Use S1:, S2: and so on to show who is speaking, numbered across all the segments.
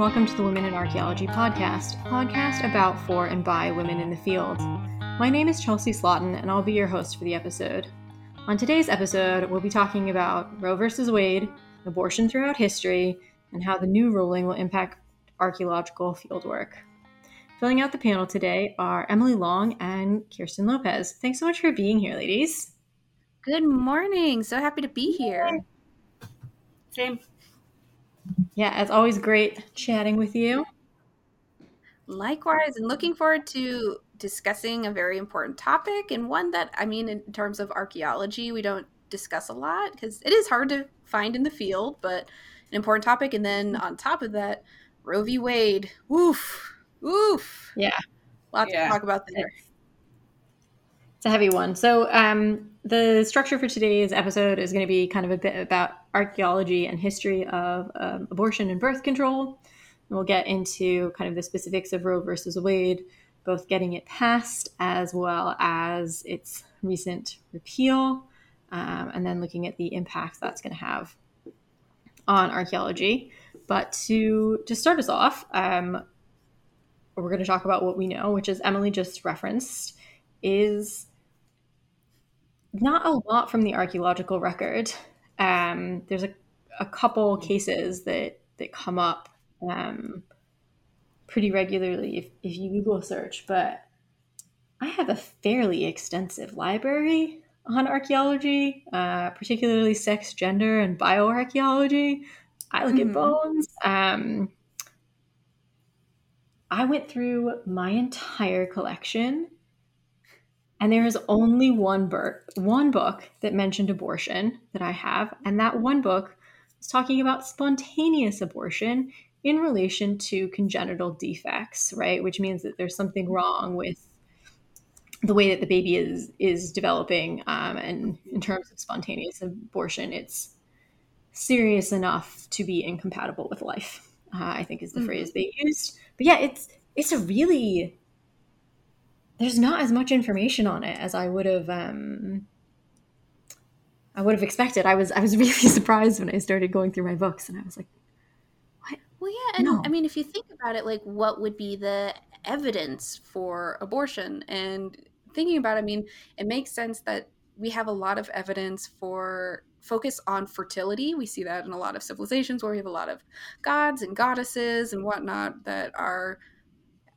S1: Hi, and welcome to the Women in Archaeology podcast, a podcast about, for, and by women in the field. My name is Chelsea Slotin, and I'll be your host for the episode. On today's episode, we'll be talking about Roe v. Wade, abortion throughout history, and how the new ruling will impact archaeological fieldwork. Filling out the panel today are Emily Long and Kirsten Lopez. Thanks so much for being here, ladies.
S2: Good morning. So happy to be here.
S3: Same.
S1: Yeah, it's always great chatting with you.
S2: Likewise, and looking forward to discussing a very important topic and one that, I mean, in terms of archaeology, we don't discuss a lot because it is hard to find in the field, but an important topic. And then on top of that, Roe v. Wade. Woof. Woof.
S1: Yeah.
S2: Lots yeah. to talk about there.
S1: It's a heavy one. So, um, the structure for today's episode is going to be kind of a bit about archaeology and history of um, abortion and birth control. And we'll get into kind of the specifics of Roe versus Wade, both getting it passed as well as its recent repeal, um, and then looking at the impact that's going to have on archaeology. But to to start us off, um, we're going to talk about what we know, which is Emily just referenced, is not a lot from the archaeological record. Um, there's a, a couple cases that that come up um, pretty regularly if, if you Google search, but I have a fairly extensive library on archaeology, uh, particularly sex, gender, and bioarchaeology. I look mm-hmm. at bones. Um, I went through my entire collection and there is only one book, one book that mentioned abortion that I have, and that one book was talking about spontaneous abortion in relation to congenital defects, right? Which means that there's something wrong with the way that the baby is is developing, um, and in terms of spontaneous abortion, it's serious enough to be incompatible with life. Uh, I think is the mm-hmm. phrase they used. But yeah, it's it's a really there's not as much information on it as I would have um, I would have expected. I was I was really surprised when I started going through my books and I was like, what?
S2: Well, yeah, and no. I mean, if you think about it, like, what would be the evidence for abortion? And thinking about, it, I mean, it makes sense that we have a lot of evidence for focus on fertility. We see that in a lot of civilizations where we have a lot of gods and goddesses and whatnot that are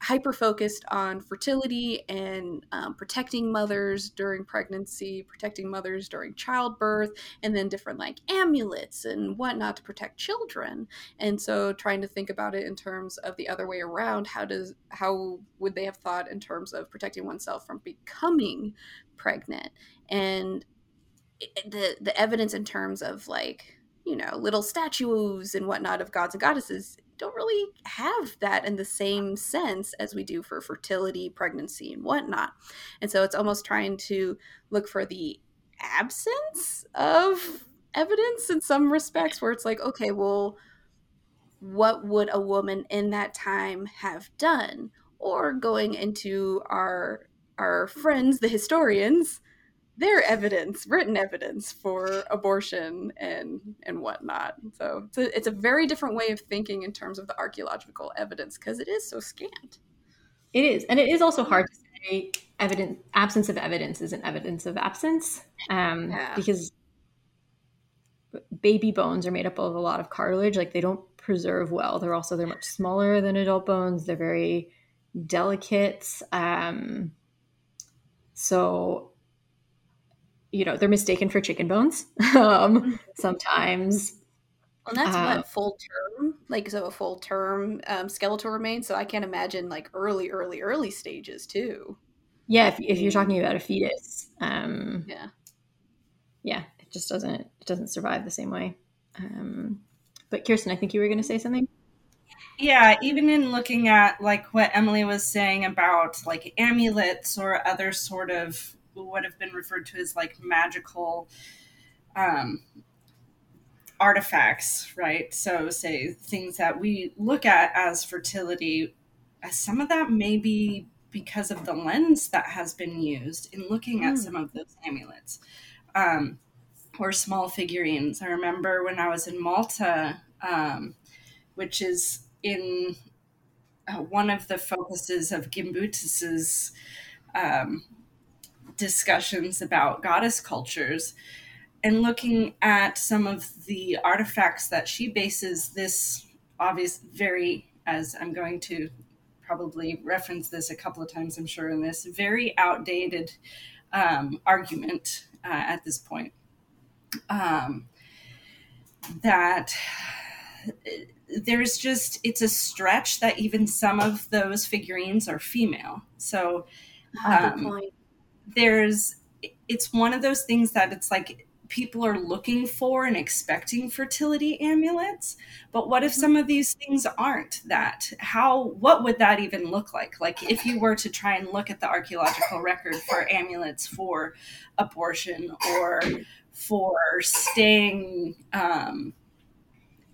S2: hyper focused on fertility and um, protecting mothers during pregnancy, protecting mothers during childbirth, and then different like amulets and whatnot to protect children. And so, trying to think about it in terms of the other way around, how does how would they have thought in terms of protecting oneself from becoming pregnant? And the the evidence in terms of like you know little statues and whatnot of gods and goddesses don't really have that in the same sense as we do for fertility, pregnancy, and whatnot. And so it's almost trying to look for the absence of evidence in some respects where it's like, okay, well, what would a woman in that time have done? Or going into our our friends, the historians, their evidence, written evidence for abortion and and whatnot. So it's a, it's a very different way of thinking in terms of the archaeological evidence because it is so scant.
S1: It is, and it is also hard to say evidence absence of evidence is an evidence of absence um, yeah. because baby bones are made up of a lot of cartilage. Like they don't preserve well. They're also they're much smaller than adult bones. They're very delicate. Um, so you know they're mistaken for chicken bones. Um, mm-hmm. sometimes
S2: and that's uh, what full term like so a full term um, skeletal remains so i can't imagine like early early early stages too.
S1: Yeah if, if you're talking about a fetus um,
S2: yeah.
S1: yeah it just doesn't it doesn't survive the same way. Um, but kirsten i think you were going to say something?
S3: Yeah even in looking at like what emily was saying about like amulets or other sort of what have been referred to as like magical um, artifacts, right? So, say things that we look at as fertility, uh, some of that may be because of the lens that has been used in looking at mm. some of those amulets um, or small figurines. I remember when I was in Malta, um, which is in uh, one of the focuses of Gimbutas's um, discussions about goddess cultures and looking at some of the artifacts that she bases this obvious very as i'm going to probably reference this a couple of times i'm sure in this very outdated um, argument uh, at this point. Um, that there's just it's a stretch that even some of those figurines are female. So um, there's it's one of those things that it's like people are looking for and expecting fertility amulets but what if mm-hmm. some of these things aren't that how what would that even look like like if you were to try and look at the archaeological record for amulets for abortion or for staying um,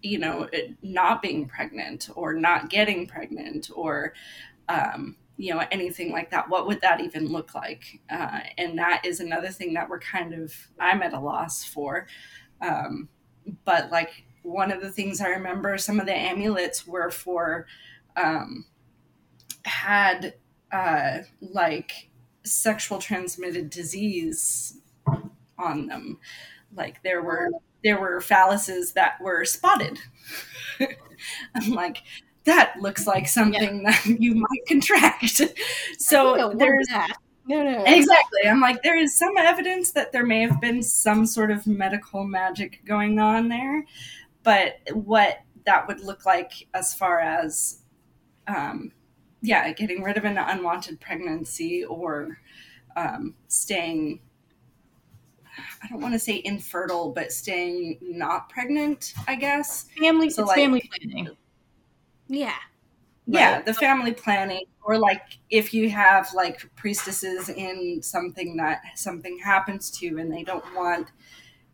S3: you know not being pregnant or not getting pregnant or um, you know anything like that what would that even look like? Uh, and that is another thing that we're kind of i'm at a loss for. Um, but like one of the things i remember some of the amulets were for um, had uh, like sexual transmitted disease on them. Like there were there were phalluses that were spotted. I'm like that looks like something yeah. that you might contract. so there's that. No, no. Exactly. I'm like, there is some evidence that there may have been some sort of medical magic going on there, but what that would look like as far as, um, yeah, getting rid of an unwanted pregnancy or um, staying I don't want to say infertile, but staying not pregnant, I guess.
S1: Family, so like, family planning.
S2: Yeah.
S3: Yeah, right? the family planning, or like if you have like priestesses in something that something happens to and they don't want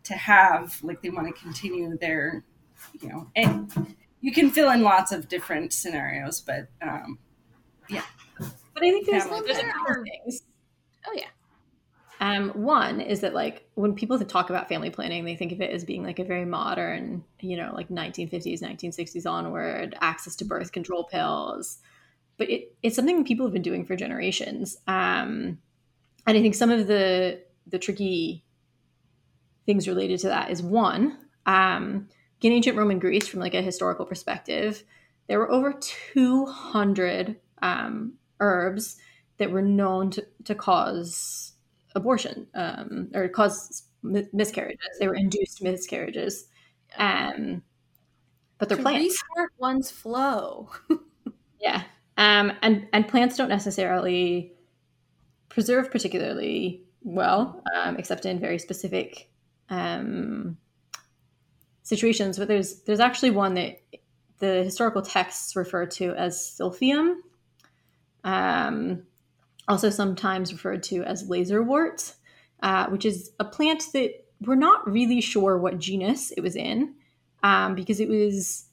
S3: to have, like they want to continue their, you know, and you can fill in lots of different scenarios, but um, yeah.
S1: But I think there's, there's a couple things.
S2: Oh yeah.
S1: Um, one is that like when people talk about family planning, they think of it as being like a very modern, you know, like 1950s, 1960s onward, access to birth control pills. But it, it's something people have been doing for generations. Um, and I think some of the the tricky things related to that is one, um, in ancient Roman Greece, from like a historical perspective, there were over 200 um, herbs that were known to, to cause abortion um, or cause miscarriages. They were induced miscarriages. Um, but they're to plants.
S2: Restart one's flow.
S1: yeah. Um, and, and plants don't necessarily preserve particularly well, um, except in very specific um, situations. But there's there's actually one that the historical texts refer to as silphium. Um, also sometimes referred to as laserwort, uh, which is a plant that we're not really sure what genus it was in um, because it was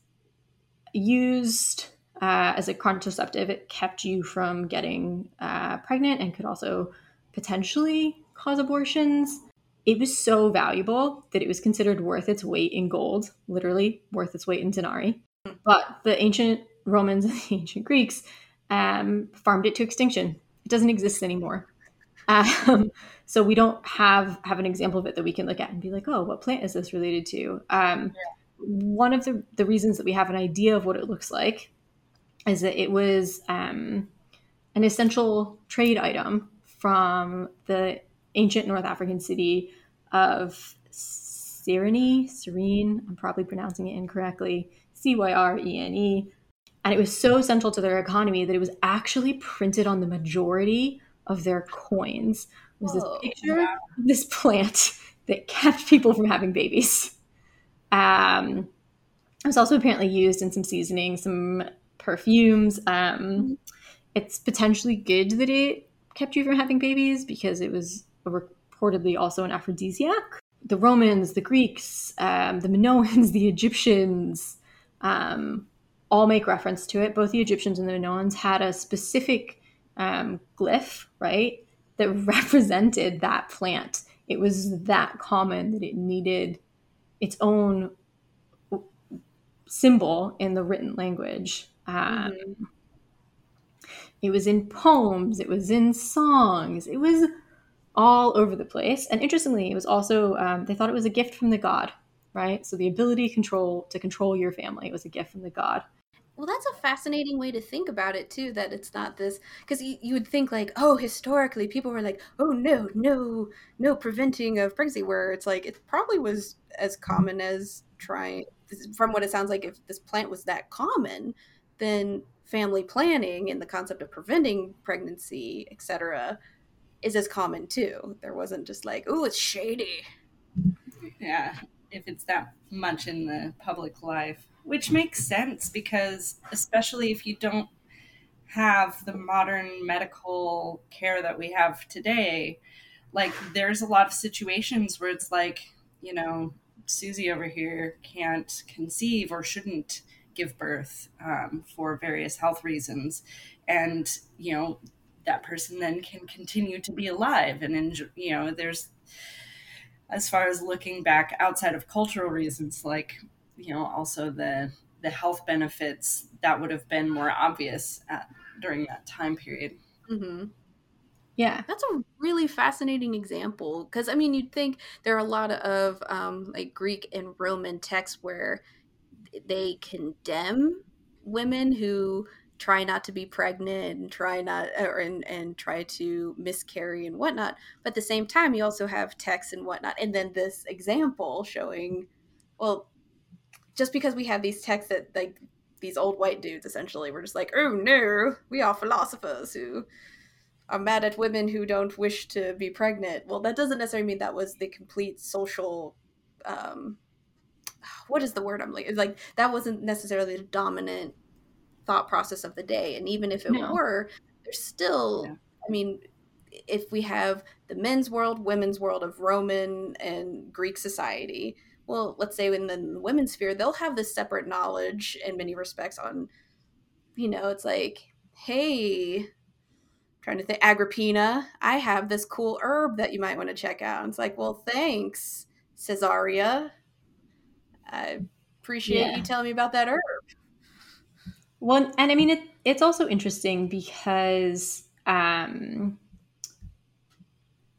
S1: used uh, as a contraceptive. It kept you from getting uh, pregnant and could also potentially cause abortions. It was so valuable that it was considered worth its weight in gold, literally worth its weight in denarii. But the ancient Romans and the ancient Greeks um, farmed it to extinction it doesn't exist anymore. Um, so we don't have have an example of it that we can look at and be like, oh, what plant is this related to? Um, yeah. One of the, the reasons that we have an idea of what it looks like is that it was um, an essential trade item from the ancient North African city of Cyrene, Cyrene, I'm probably pronouncing it incorrectly, C Y R E N E, and it was so central to their economy that it was actually printed on the majority of their coins. It was Whoa, this picture wow. of this plant that kept people from having babies. Um, it was also apparently used in some seasoning, some perfumes. Um, mm-hmm. It's potentially good that it kept you from having babies because it was reportedly also an aphrodisiac. The Romans, the Greeks, um, the Minoans, the Egyptians, um, all make reference to it. Both the Egyptians and the Minoans had a specific um, glyph, right, that represented that plant. It was that common that it needed its own symbol in the written language. Um, mm-hmm. It was in poems, it was in songs, it was all over the place. And interestingly, it was also, um, they thought it was a gift from the god, right? So the ability control to control your family was a gift from the god.
S2: Well, that's a fascinating way to think about it too. That it's not this because you, you would think like, oh, historically, people were like, oh no, no, no preventing of pregnancy. Where it's like it probably was as common as trying. From what it sounds like, if this plant was that common, then family planning and the concept of preventing pregnancy, etc., is as common too. There wasn't just like, oh, it's shady.
S3: Yeah, if it's that much in the public life which makes sense because especially if you don't have the modern medical care that we have today like there's a lot of situations where it's like you know susie over here can't conceive or shouldn't give birth um, for various health reasons. And you know that person then can continue to be alive and enjoy, you know there's as far as looking back outside of cultural reasons like you know also the the health benefits that would have been more obvious at, during that time period.
S2: Mm-hmm.
S1: Yeah,
S2: that's a really fascinating example because I mean, you'd think there are a lot of um, like Greek and Roman texts where they condemn women who try not to be pregnant and try not or and, and try to miscarry and whatnot. But at the same time, you also have texts and whatnot, and then this example showing, well, just because we have these texts that like these old white dudes essentially were just like, oh no, we are philosophers who are mad at women who don't wish to be pregnant. Well, that doesn't necessarily mean that was the complete social. Um, what is the word I'm like? Like that wasn't necessarily the dominant thought process of the day, and even if it no. were, there's still. Yeah. I mean, if we have the men's world, women's world of Roman and Greek society, well, let's say in the women's sphere, they'll have this separate knowledge in many respects on, you know, it's like, hey, trying to think, Agrippina, I have this cool herb that you might want to check out. And it's like, well, thanks, Caesarea. I appreciate yeah. you telling me about that herb.
S1: Well, and I mean, it, it's also interesting because um,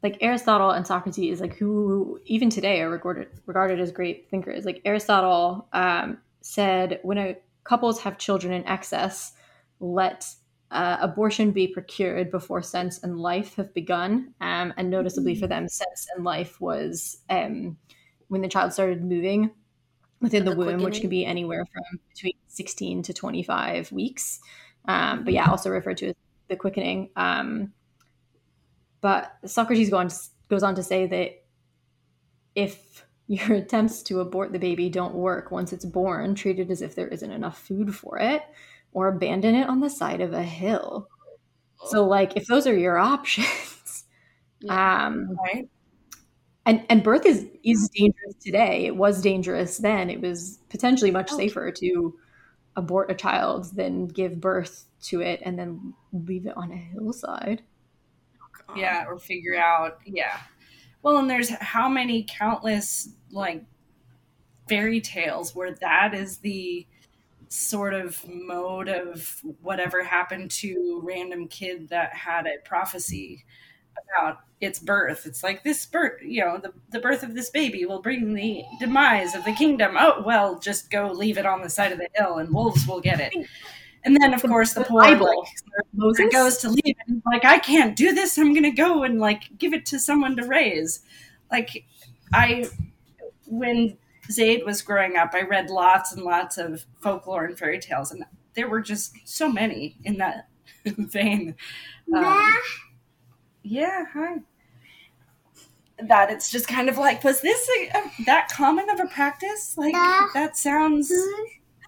S1: like Aristotle and Socrates, like who even today are regarded regarded as great thinkers. Like Aristotle um, said, when a couples have children in excess, let uh, abortion be procured before sense and life have begun. Um, and noticeably for them, sense and life was um, when the child started moving within the, the, womb, quickening. which can be anywhere from between 16 to 25 weeks. Um, but yeah, also referred to as the quickening. Um, but Socrates go on to, goes on to say that if your attempts to abort the baby don't work once it's born, treat it as if there isn't enough food for it, or abandon it on the side of a hill. So, like, if those are your options, yeah, um, right. And and birth is is dangerous today. It was dangerous then. It was potentially much oh. safer to abort a child than give birth to it and then leave it on a hillside
S3: yeah um, or figure out yeah well and there's how many countless like fairy tales where that is the sort of mode of whatever happened to random kid that had a prophecy about its birth. It's like this birth, you know, the, the birth of this baby will bring the demise of the kingdom. Oh, well, just go leave it on the side of the hill and wolves will get it. And then, of course, the poor Bible. Moses goes to leave and like, I can't do this. I'm going to go and like give it to someone to raise. Like, I, when Zaid was growing up, I read lots and lots of folklore and fairy tales, and there were just so many in that vein. Um, yeah, hi. That it's just kind of like, was this a, a, that common of a practice? Like, that sounds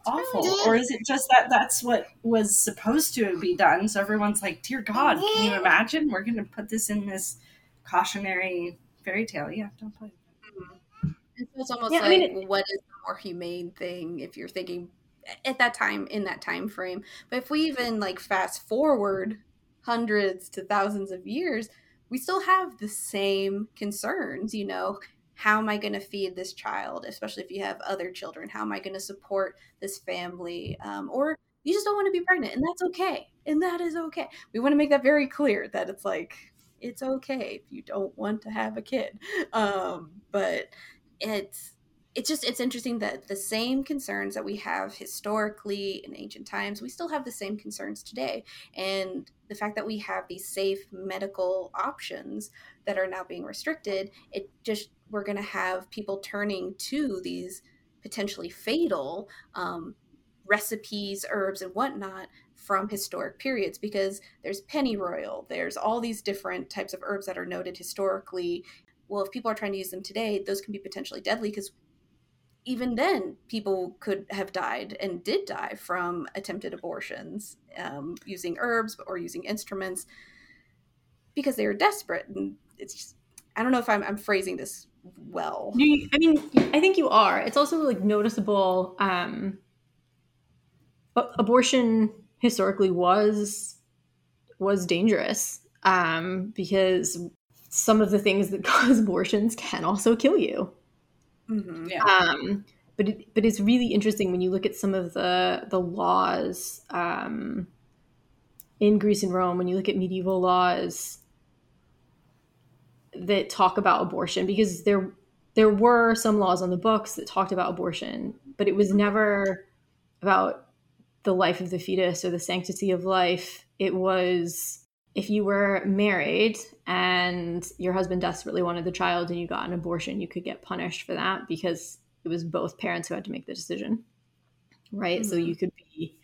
S3: awful. Or is it just that that's what was supposed to be done? So everyone's like dear god can you imagine? We're going to put this in this cautionary fairy tale. Yeah don't play
S2: mm-hmm. it's almost yeah, like I mean, what is the more humane thing if you're thinking at that time in that time frame? But if we even like fast forward hundreds to thousands of years we still have the same concerns you know how am I going to feed this child, especially if you have other children? How am I going to support this family? Um, or you just don't want to be pregnant and that's okay and that is okay we want to make that very clear that it's like it's okay if you don't want to have a kid um, but it's it's just it's interesting that the same concerns that we have historically in ancient times we still have the same concerns today and the fact that we have these safe medical options that are now being restricted it just we're going to have people turning to these potentially fatal um, recipes herbs and whatnot from historic periods because there's pennyroyal there's all these different types of herbs that are noted historically well if people are trying to use them today those can be potentially deadly because even then, people could have died and did die from attempted abortions um, using herbs or using instruments because they were desperate. And it's just, I don't know if I'm, I'm phrasing this well.
S1: I mean, I think you are. It's also like noticeable. Um, abortion historically was was dangerous um, because some of the things that cause abortions can also kill you. Mm-hmm. Yeah. Um, but it, but it's really interesting when you look at some of the the laws um, in Greece and Rome. When you look at medieval laws that talk about abortion, because there there were some laws on the books that talked about abortion, but it was never about the life of the fetus or the sanctity of life. It was if you were married and your husband desperately wanted the child and you got an abortion, you could get punished for that because it was both parents who had to make the decision. Right? Mm-hmm. So you could be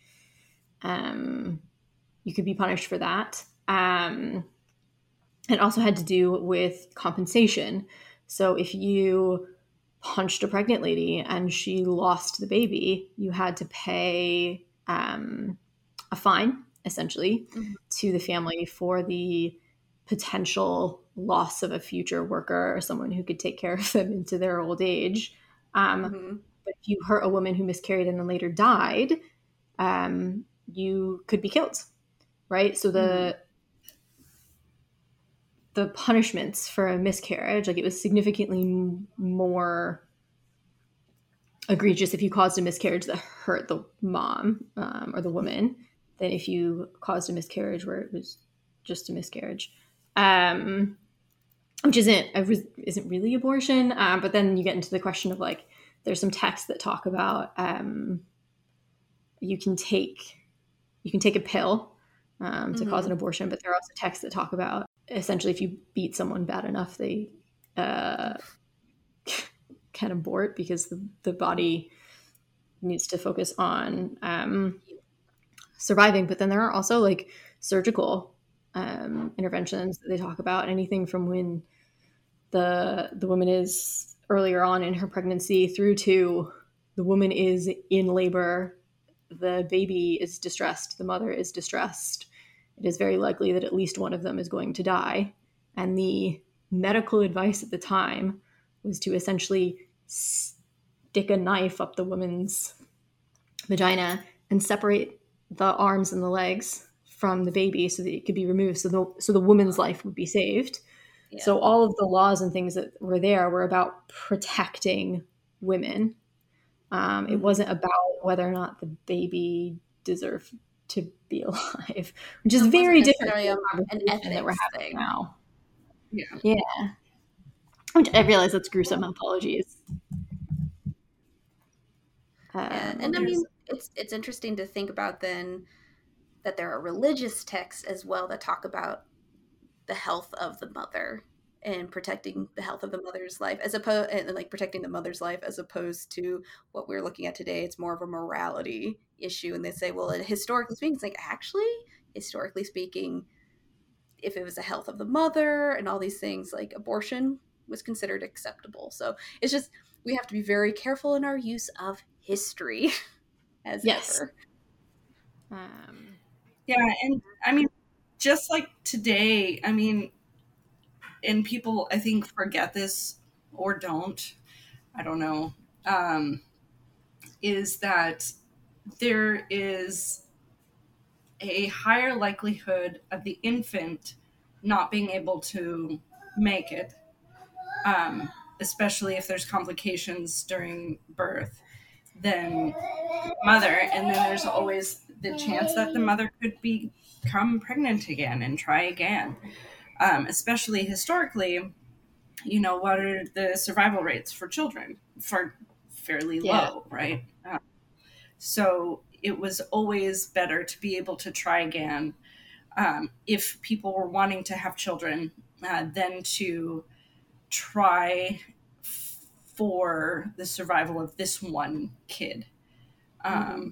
S1: um you could be punished for that. Um it also had to do with compensation. So if you punched a pregnant lady and she lost the baby, you had to pay um, a fine essentially mm-hmm. to the family for the potential loss of a future worker or someone who could take care of them into their old age. Um, mm-hmm. But if you hurt a woman who miscarried and then later died, um, you could be killed, right? So the mm-hmm. The punishments for a miscarriage, like it was significantly more egregious if you caused a miscarriage that hurt the mom um, or the woman than if you caused a miscarriage where it was just a miscarriage, um, which isn't a, isn't really abortion. Um, but then you get into the question of like, there's some texts that talk about um, you can take you can take a pill um, to mm-hmm. cause an abortion, but there are also texts that talk about essentially if you beat someone bad enough, they uh, can abort because the, the body needs to focus on um, surviving. But then there are also like surgical um, interventions that they talk about. Anything from when the the woman is earlier on in her pregnancy through to the woman is in labor, the baby is distressed, the mother is distressed. It is very likely that at least one of them is going to die. And the medical advice at the time was to essentially stick a knife up the woman's vagina and separate the arms and the legs from the baby so that it could be removed so the so the woman's life would be saved. Yeah. So all of the laws and things that were there were about protecting women. Um, it mm-hmm. wasn't about whether or not the baby deserved to be alive, which is very different from an ethics that we're having thing. now. Yeah, yeah. Which I realize that's gruesome. Apologies.
S2: Um, and I mean, it's it's interesting to think about then that there are religious texts as well that talk about the health of the mother and protecting the health of the mother's life as opposed and like protecting the mother's life as opposed to what we're looking at today it's more of a morality issue and they say well historically speaking it's like actually historically speaking if it was the health of the mother and all these things like abortion was considered acceptable so it's just we have to be very careful in our use of history as yes. ever.
S3: Um, yeah, and I mean, just like today, I mean, and people I think forget this or don't. I don't know. Um, is that there is a higher likelihood of the infant not being able to make it, um, especially if there's complications during birth, than mother, and then there's always the chance that the mother could become pregnant again and try again. Um, especially historically, you know, what are the survival rates for children? For fairly yeah. low, right? Um, so it was always better to be able to try again um, if people were wanting to have children uh, than to try for the survival of this one kid. Um, mm-hmm.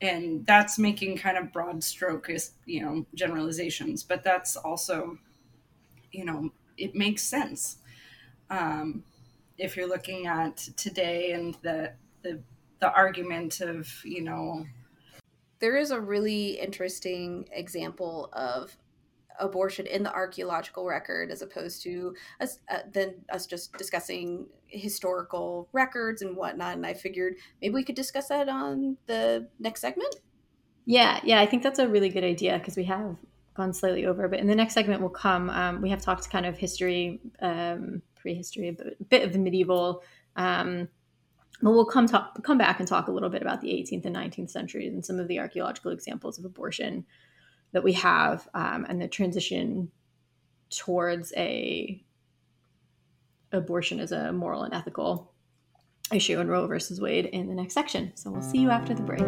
S3: And that's making kind of broad stroke, you know, generalizations, but that's also, you know, it makes sense. Um, if you're looking at today and the, the, the argument of, you know,
S2: there is a really interesting example of abortion in the archaeological record as opposed to us uh, then us just discussing historical records and whatnot and i figured maybe we could discuss that on the next segment.
S1: Yeah yeah i think that's a really good idea because we have gone slightly over but in the next segment will come um, we have talked kind of history um, prehistory a bit of the medieval um, but we'll come talk, come back and talk a little bit about the 18th and 19th centuries and some of the archaeological examples of abortion that we have um, and the transition towards a abortion as a moral and ethical issue in Roe versus Wade in the next section. So we'll see you after the break.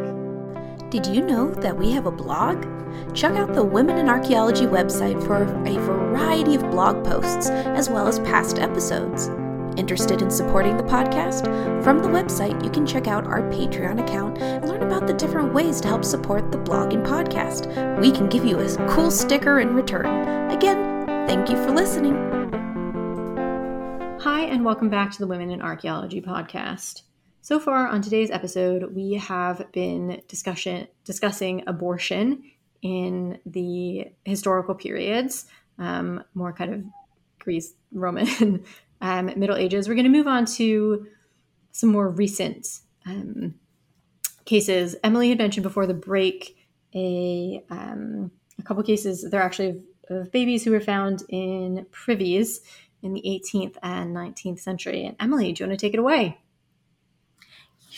S4: Did you know that we have a blog? Check out the Women in Archaeology website for a variety of blog posts as well as past episodes. Interested in supporting the podcast? From the website, you can check out our Patreon account and learn about the different ways to help support the blog and podcast. We can give you a cool sticker in return. Again, thank you for listening.
S1: Hi, and welcome back to the Women in Archaeology podcast. So far on today's episode, we have been discussion, discussing abortion in the historical periods, um, more kind of Greece, Roman, um, Middle Ages. We're going to move on to some more recent um, cases. Emily had mentioned before the break a, um, a couple cases. They're actually of, of, babies who were found in privies in the 18th and 19th century. And Emily, do you want to take it away?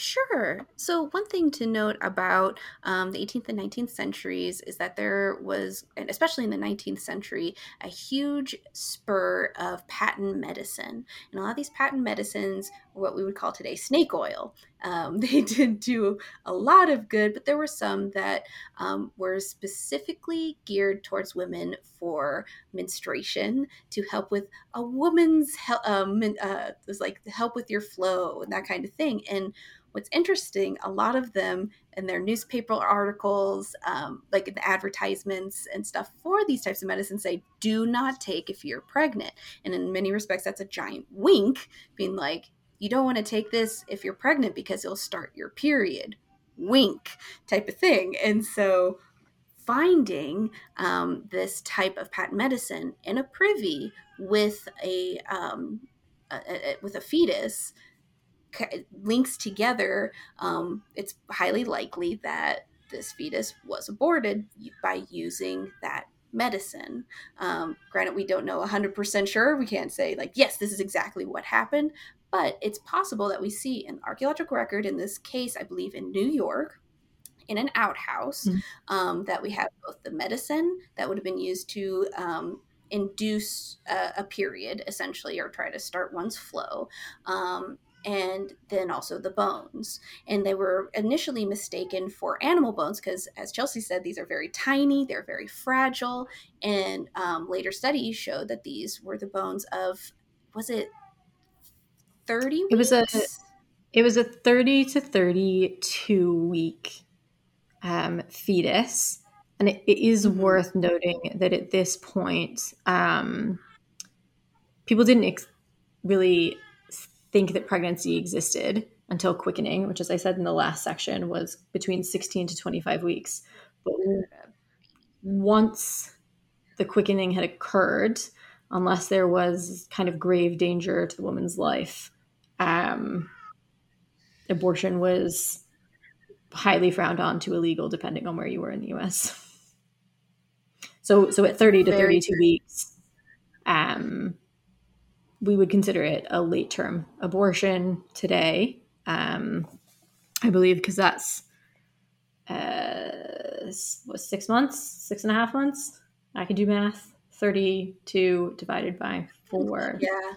S2: Sure. So, one thing to note about um, the 18th and 19th centuries is that there was, especially in the 19th century, a huge spur of patent medicine. And a lot of these patent medicines were what we would call today snake oil. Um, they did do a lot of good, but there were some that um, were specifically geared towards women for menstruation to help with a woman's help, um, uh, was like help with your flow and that kind of thing. And what's interesting, a lot of them in their newspaper articles, um, like in the advertisements and stuff for these types of medicines, say, do not take if you're pregnant. And in many respects, that's a giant wink, being like, you don't want to take this if you're pregnant because it'll start your period. Wink type of thing. And so finding um, this type of patent medicine in a privy with a, um, a, a with a fetus links together, um, it's highly likely that this fetus was aborted by using that medicine. Um, granted, we don't know 100% sure. We can't say, like, yes, this is exactly what happened, but it's possible that we see an archaeological record in this case, I believe, in New York. In an outhouse, mm-hmm. um, that we have both the medicine that would have been used to um, induce a, a, period, essentially, or try to start one's flow, um, and then also the bones. And they were initially mistaken for animal bones because, as Chelsea said, these are very tiny, they're very fragile. And um, later studies showed that these were the bones of, was it 30
S1: It was a. It was a 30 to 32 week um, fetus. And it, it is mm-hmm. worth noting that at this point, um, people didn't ex- really think that pregnancy existed until quickening, which, as I said in the last section, was between 16 to 25 weeks. But once the quickening had occurred, unless there was kind of grave danger to the woman's life, um, abortion was highly frowned on to illegal, depending on where you were in the U.S. So, so at 30 to 32 weeks, um, we would consider it a late term abortion today. Um, I believe, because that's uh, what, six months, six and a half months. I can do math. 32 divided by four.
S2: Yeah.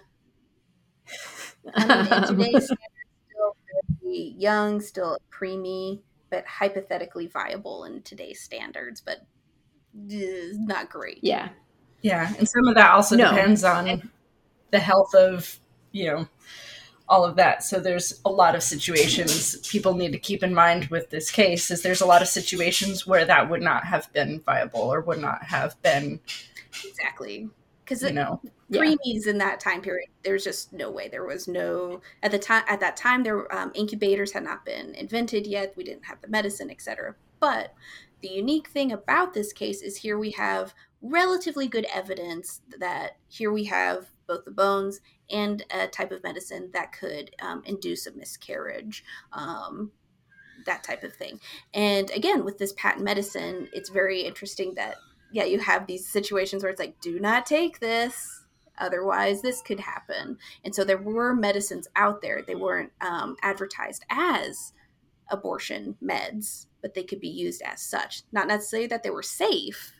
S2: I mean, in today's still very young, still preemie, but hypothetically viable in today's standards, but not great.
S1: Yeah.
S3: Yeah. And some of that also
S1: No.
S3: depends on the health of, you know, all of that. So there's a lot of situations people need to keep in mind with this case is there's a lot of situations where that would not have been viable or would not have been,
S2: Exactly. Because
S3: you know,
S1: Yeah.
S2: preemies in that time period, there's just no way. There was no at the time. At that time, there um, incubators had not been invented yet. We didn't have the medicine, etc. But the unique thing about this case is here we have relatively good evidence that here we have both the bones and a type of medicine that could um, induce a miscarriage. Um, that type of thing. And again, with this patent medicine, it's very interesting that yeah, you have these situations where it's like, do not take this, otherwise this could happen. And so there were medicines out there. They weren't um, advertised as abortion meds, but they could be used as such. Not necessarily that they were safe,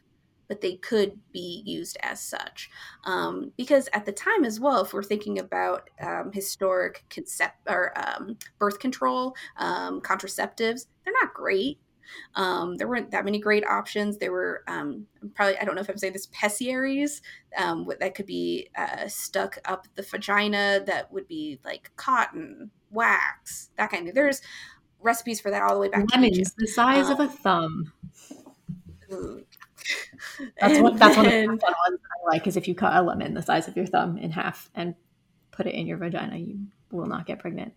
S2: but they could be used as such. Um, because at the time as well, if we're thinking about um, historic concept or um, birth control, um, contraceptives, they're not great. Um, there weren't that many great options. There were um, probably I don't know if I'm saying this pessaries um, that could be uh, stuck up the vagina that would be like cotton, wax, that kind of thing. There's recipes for that all the way back to
S1: Lemons the size of
S2: Um,
S1: a thumb. That's
S2: And
S1: what that's one of the
S2: then-
S1: fun ones I like is if you cut a lemon the size of your thumb in half and put it in your vagina, you will not get pregnant.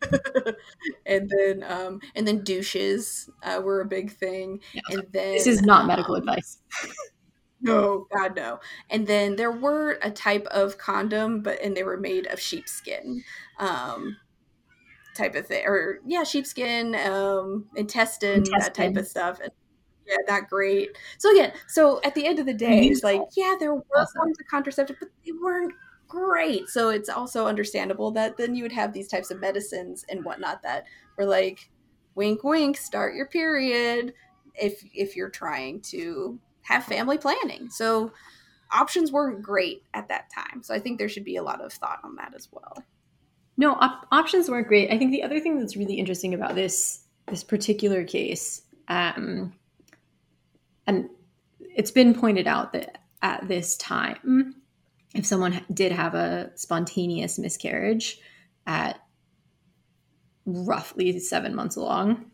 S2: and then um and then douches uh, were a big thing. And then
S1: This is not medical
S2: um,
S1: advice.
S2: no god no. And then there were a type of condom but and they were made of sheepskin um type of thing or yeah sheepskin um intestine, that type of stuff and yeah not great. So again so at the end of the day it's like yeah there were
S1: Also.
S2: forms of contraceptive but they weren't great. So it's also understandable that then you would have these types of medicines and whatnot that were like wink wink start your period if if you're trying to have family planning. So options weren't great at that time. So i think there should be a lot of thought on that as well.
S1: No, op- options weren't great. I think the other thing that's really interesting about this this particular case, um, and it's been pointed out that at this time, if someone did have a spontaneous miscarriage at roughly seven months along,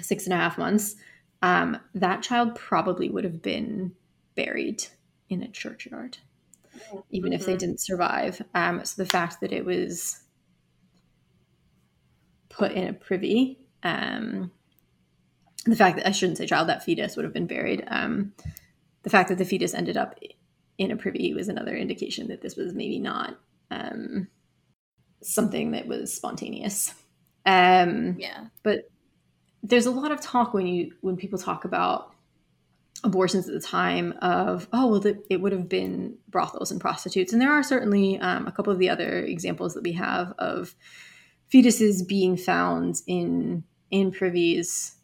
S1: six and a half months, um, that child probably would have been buried in a churchyard even if they
S2: Mhm.
S1: didn't survive. Um, so the fact that it was put in a privy, um, the fact that I shouldn't say child, that fetus would have been buried. Um, the fact that the fetus ended up in a privy was another indication that this was maybe not um, something that was spontaneous. Um,
S2: yeah
S1: but there's a lot of talk when you when people talk about abortions at the time of oh well the, it would have been brothels and prostitutes and there are certainly um, a couple of the other examples that we have of fetuses being found in in privies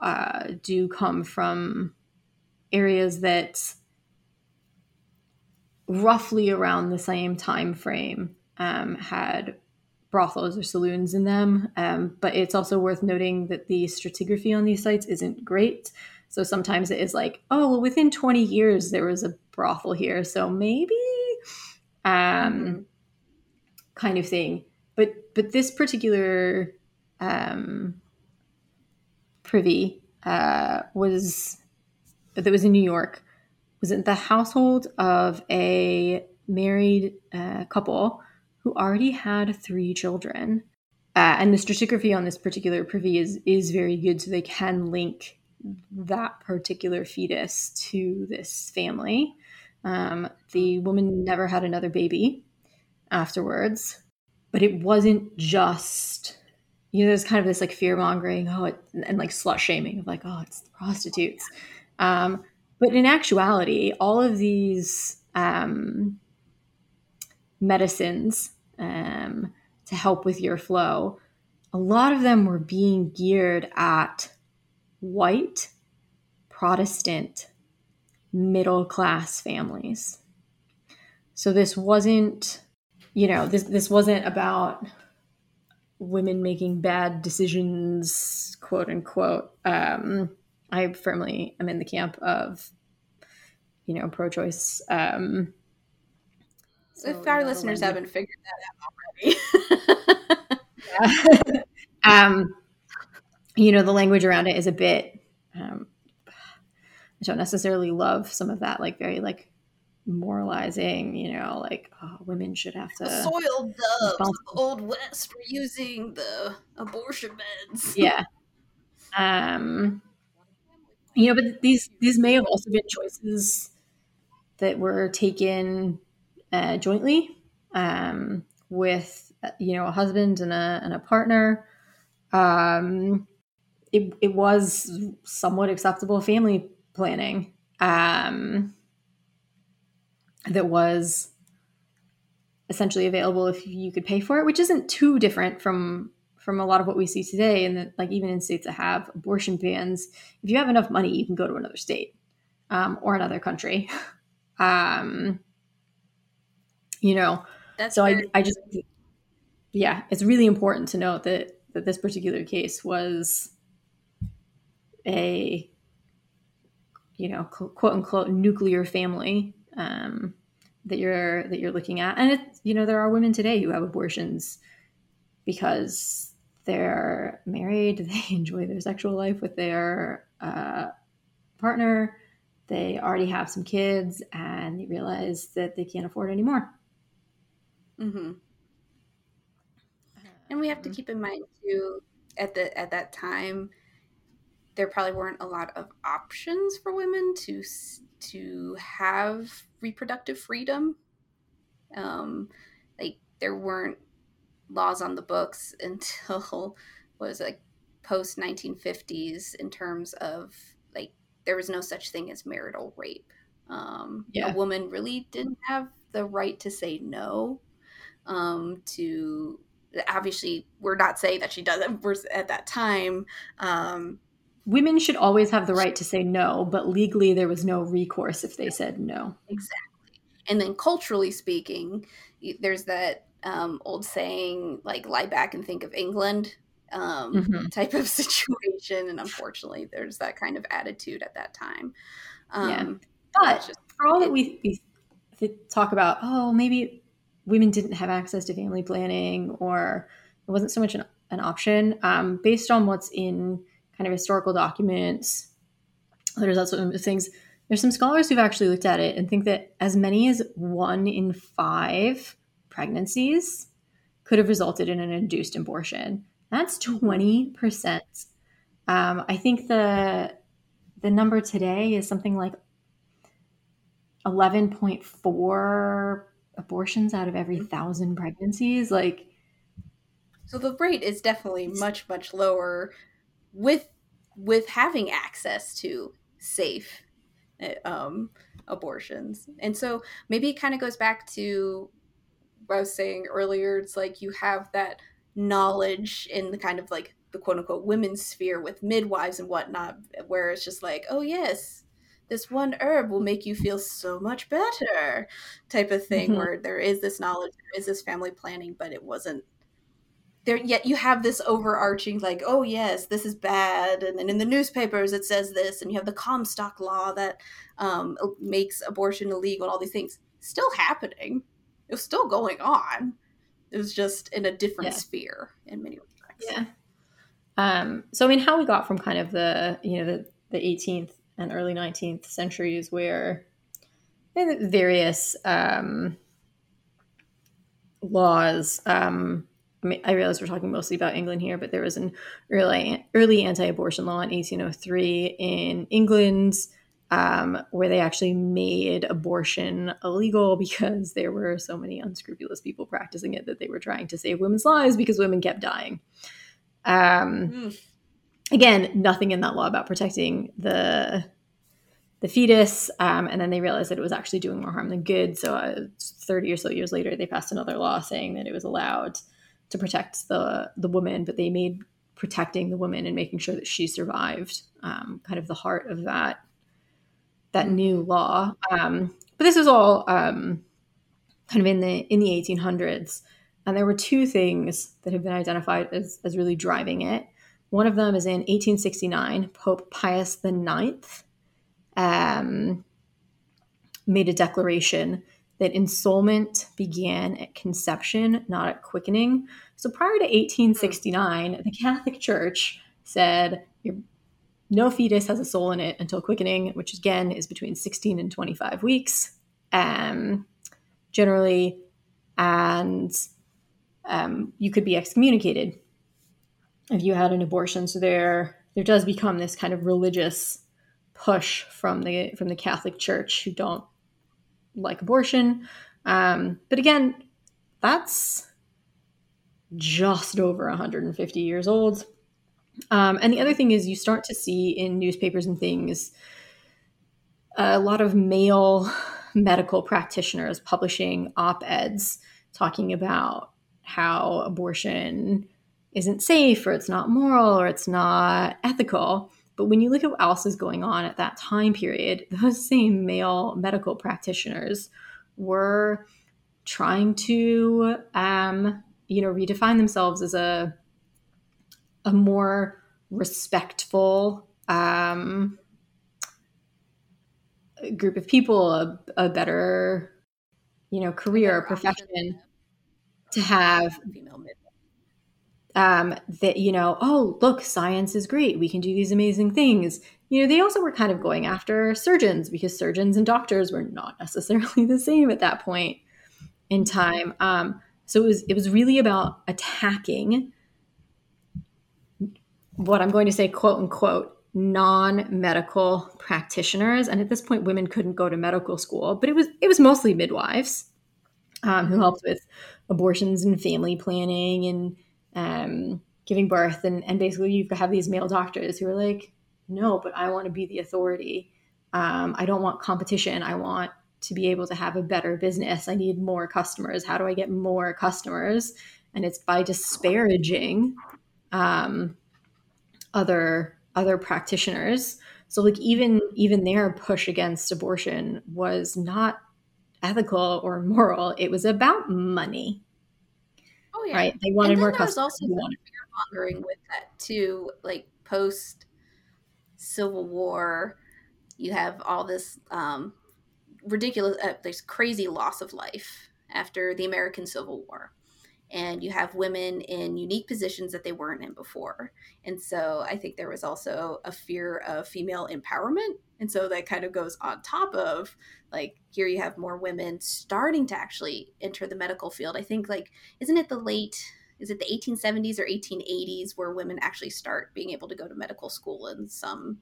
S1: uh, do come from areas that roughly around the same time frame um, had brothels or saloons in them. Um, but it's also worth noting that the stratigraphy on these sites isn't great. So sometimes it is like, oh, well, within 20 years there was a brothel here, so maybe, um,
S2: Mhm.
S1: kind of thing. But but this particular um, privy uh, was that was in New York was in the household of a married uh, couple who already had three children. Uh, and the stratigraphy on this particular privy is is very good, so they can link that particular fetus to this family. Um, the woman never had another baby afterwards, but it wasn't just you know there's kind of this like fear mongering oh it, and like slut shaming of like oh it's the prostitutes um, but in actuality all of these um, medicines um, to help with your flow a lot of them were being geared at white, Protestant, middle class families. So this wasn't, you know, this this wasn't about women making bad decisions, quote unquote. Um, I firmly am in the camp of, you know, pro-choice. Um,
S2: so if our listeners haven't figured that
S1: out already, um, you know, the language around it is a bit. Um, I don't necessarily love some of that, like very like moralizing, you know, like oh, women should have to.
S2: The soiled doves the Old West for using the abortion beds.
S1: Yeah. Um, you know, but these these may have also been choices that were taken uh, jointly um, with you know a husband and a and a partner. Um, it it was somewhat acceptable family planning. Um, that was essentially available if you could pay for it, which isn't too different from from a lot of what we see today. And that, like even in states that have abortion bans, if you have enough money, you can go to another state um, or another country. um, you know, That's so I, I just yeah, it's really important to note that that this particular case was a you know quote unquote nuclear family um, that you're that you're looking at, and it you know there are women today who have abortions because they're married, they enjoy their sexual life with their uh, partner, they already have some kids, and they realize that they can't afford anymore.
S2: Mm-hmm. And we have to um, keep in mind too at the at that time there probably weren't a lot of options for women to to have reproductive freedom. Um, like there weren't laws on the books until was like post 1950s in terms of like there was no such thing as marital rape. Um, yeah. A woman really didn't have the right to say no. Um, to obviously, we're not saying that she doesn't. We're at that time. Um,
S1: women should always have the right to say no, but legally there was no recourse if they said no.
S2: Exactly. And then culturally speaking, there's that um, old saying, like, lie back and think of England um, mm-hmm. type of situation. And unfortunately, there's that kind of attitude at that time.
S1: Um, yeah. But just, for all that we, we talk about, oh, maybe women didn't have access to family planning or it wasn't so much an, an option, um, based on what's in kind of historical documents. There's also things. There's some scholars who've actually looked at it and think that as many as one in five pregnancies could have resulted in an induced abortion. That's twenty percent. Um, I think the the number today is something like eleven point four abortions out of every thousand pregnancies. Like,
S2: so the rate is definitely much much lower with with having access to safe eh, um, abortions. And so maybe it kind of goes back to what I was saying earlier. It's like you have that knowledge in the kind of like the quote unquote women's sphere with midwives and whatnot, where it's just like, oh, yes, this one herb will make you feel so much better type of thing, mm-hmm. where there is this knowledge, there is this family planning, but it wasn't there yet you have this overarching like oh yes this is bad and then in the newspapers it says this and you have the comstock law that um, makes abortion illegal and all these things still happening it was still going on. It was just in a different yeah. sphere in many respects.
S1: Yeah. Um, so i mean how we got from kind of the you know the, the 18th and early 19th centuries where various um, laws um, I, mean, I realize we're talking mostly about England here, but there was an early early anti-abortion law in 1803 in England um, where they actually made abortion illegal because there were so many unscrupulous people practicing it that they were trying to save women's lives because women kept dying. Um, mm. Again, nothing in that law about protecting the the fetus, um, and then they realized that it was actually doing more harm than good. So, uh, 30 or so years later, they passed another law saying that it was allowed to protect the the woman, but they made protecting the woman and making sure that she survived um, kind of the heart of that that new law. Um, but this was all um, kind of in the in the 1800s, and there were two things that have been identified as as really driving it. One of them is in 1869, Pope Pius IX um, made a declaration that ensoulment began at conception, not at quickening. So prior to 1869, the Catholic Church said no fetus has a soul in it until quickening, which again is between 16 and 25 weeks, um, generally, and um, you could be excommunicated if you had an abortion. So there, there does become this kind of religious push from the from the Catholic Church who don't like abortion. Um, but again, that's just over 150 years old. Um, and the other thing is, you start to see in newspapers and things a lot of male medical practitioners publishing op eds talking about how abortion isn't safe or it's not moral or it's not ethical. But when you look at what else is going on at that time period, those same male medical practitioners were trying to, um, you know, redefine themselves as a a more respectful um, group of people, a, a better, you know, career, profession to have female um, that you know oh look science is great. We can do these amazing things. You know they also were kind of going after surgeons because surgeons and doctors were not necessarily the same at that point in time. Um, so it was it was really about attacking what i'm going to say quote unquote non-medical practitioners and at this point women couldn't go to medical school but it was it was mostly midwives um, who helped with abortions and family planning and um, giving birth, and and basically you have these male doctors who are like, no, but I want to be the authority. Um, I don't want competition. I want to be able to have a better business. I need more customers. How do I get more customers? And it's by disparaging um, other other practitioners. So like even even their push against abortion was not ethical or moral. It was about money.
S2: Oh yeah,
S1: right. They wanted more customers.
S2: also fear mongering with that too. Like post Civil War, you have all this um, ridiculous, uh, this crazy loss of life after the American Civil War and you have women in unique positions that they weren't in before. And so I think there was also a fear of female empowerment. And so that kind of goes on top of like here you have more women starting to actually enter the medical field. I think like isn't it the late is it the 1870s or 1880s where women actually start being able to go to medical school in some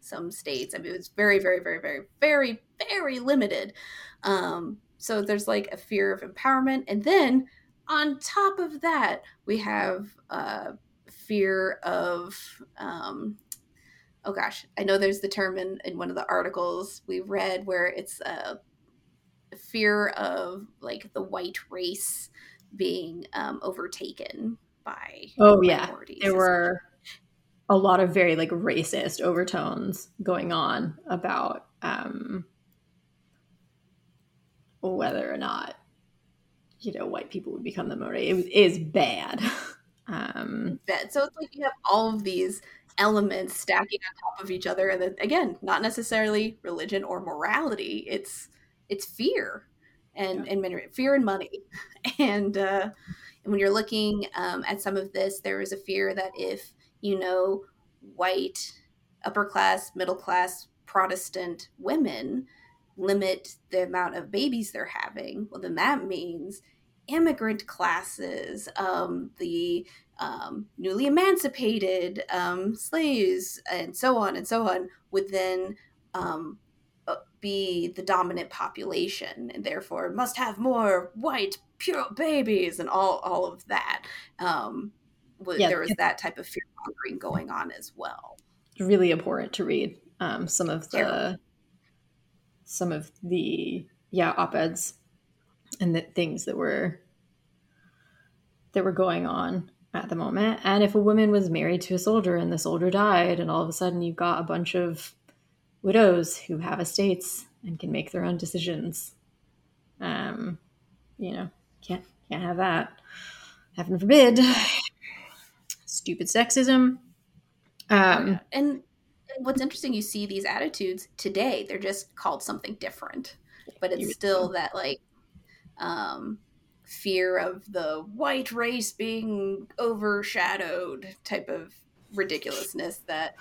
S2: some states. I mean, it was very, very, very, very, very, very limited. Um, so there's like a fear of empowerment, and then on top of that, we have uh, fear of, um, oh gosh, I know there's the term in, in one of the articles we read where it's a fear of like the white race being um, overtaken by.
S1: Oh, yeah. There were a lot of very like racist overtones going on about um, whether or not you know white people would become the minority. It is bad. um,
S2: bad. So it's like you have all of these elements stacking on top of each other, and then again, not necessarily religion or morality. It's it's fear and yeah. and fear and money, and uh, and when you're looking um, at some of this, there is a fear that if you know white upper class middle class Protestant women limit the amount of babies they're having, well, then that means immigrant classes, um, the um, newly emancipated um, slaves, and so on and so on, would then um, uh, be the dominant population, and therefore must have more white pure babies, and all all of that. Um, yeah, there was that type of fear mongering going on as well.
S1: Really important to read um, some of the Terrible. Some of the yeah op eds and the things that were that were going on at the moment. And if a woman was married to a soldier and the soldier died, and all of a sudden you've got a bunch of widows who have estates and can make their own decisions, um, you know, can't can't have that. Heaven forbid. Stupid sexism. Um,
S2: and what's interesting, you see these attitudes today. They're just called something different, but it's still that like um, fear of the white race being overshadowed type of ridiculousness that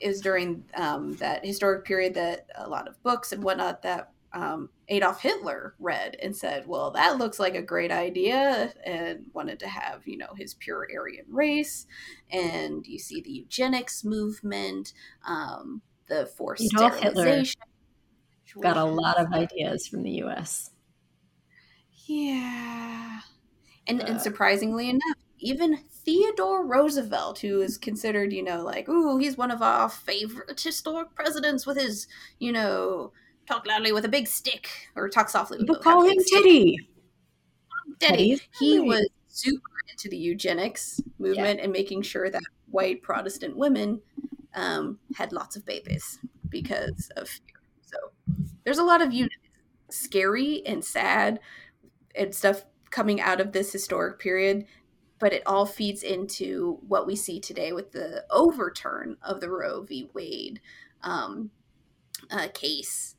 S2: is during um, that historic period that a lot of books and whatnot that um, Adolf Hitler read and said, "Well, that looks like a great idea," and wanted to have you know his pure Aryan race. And you see the eugenics movement, um, the forced Adolf sterilization.
S1: Hitler got a lot of ideas from the U.S.
S2: Yeah, and uh, and surprisingly enough, even Theodore Roosevelt, who is considered, you know, like, ooh, he's one of our favorite historic presidents with his, you know, talk loudly with a big stick or talk softly.
S1: People call him Teddy.
S2: Teddy. He was super into the eugenics movement yeah. and making sure that white Protestant women um, had lots of babies because of fear. So there's a lot of you scary and sad and stuff coming out of this historic period but it all feeds into what we see today with the overturn of the Roe v. Wade um, uh, case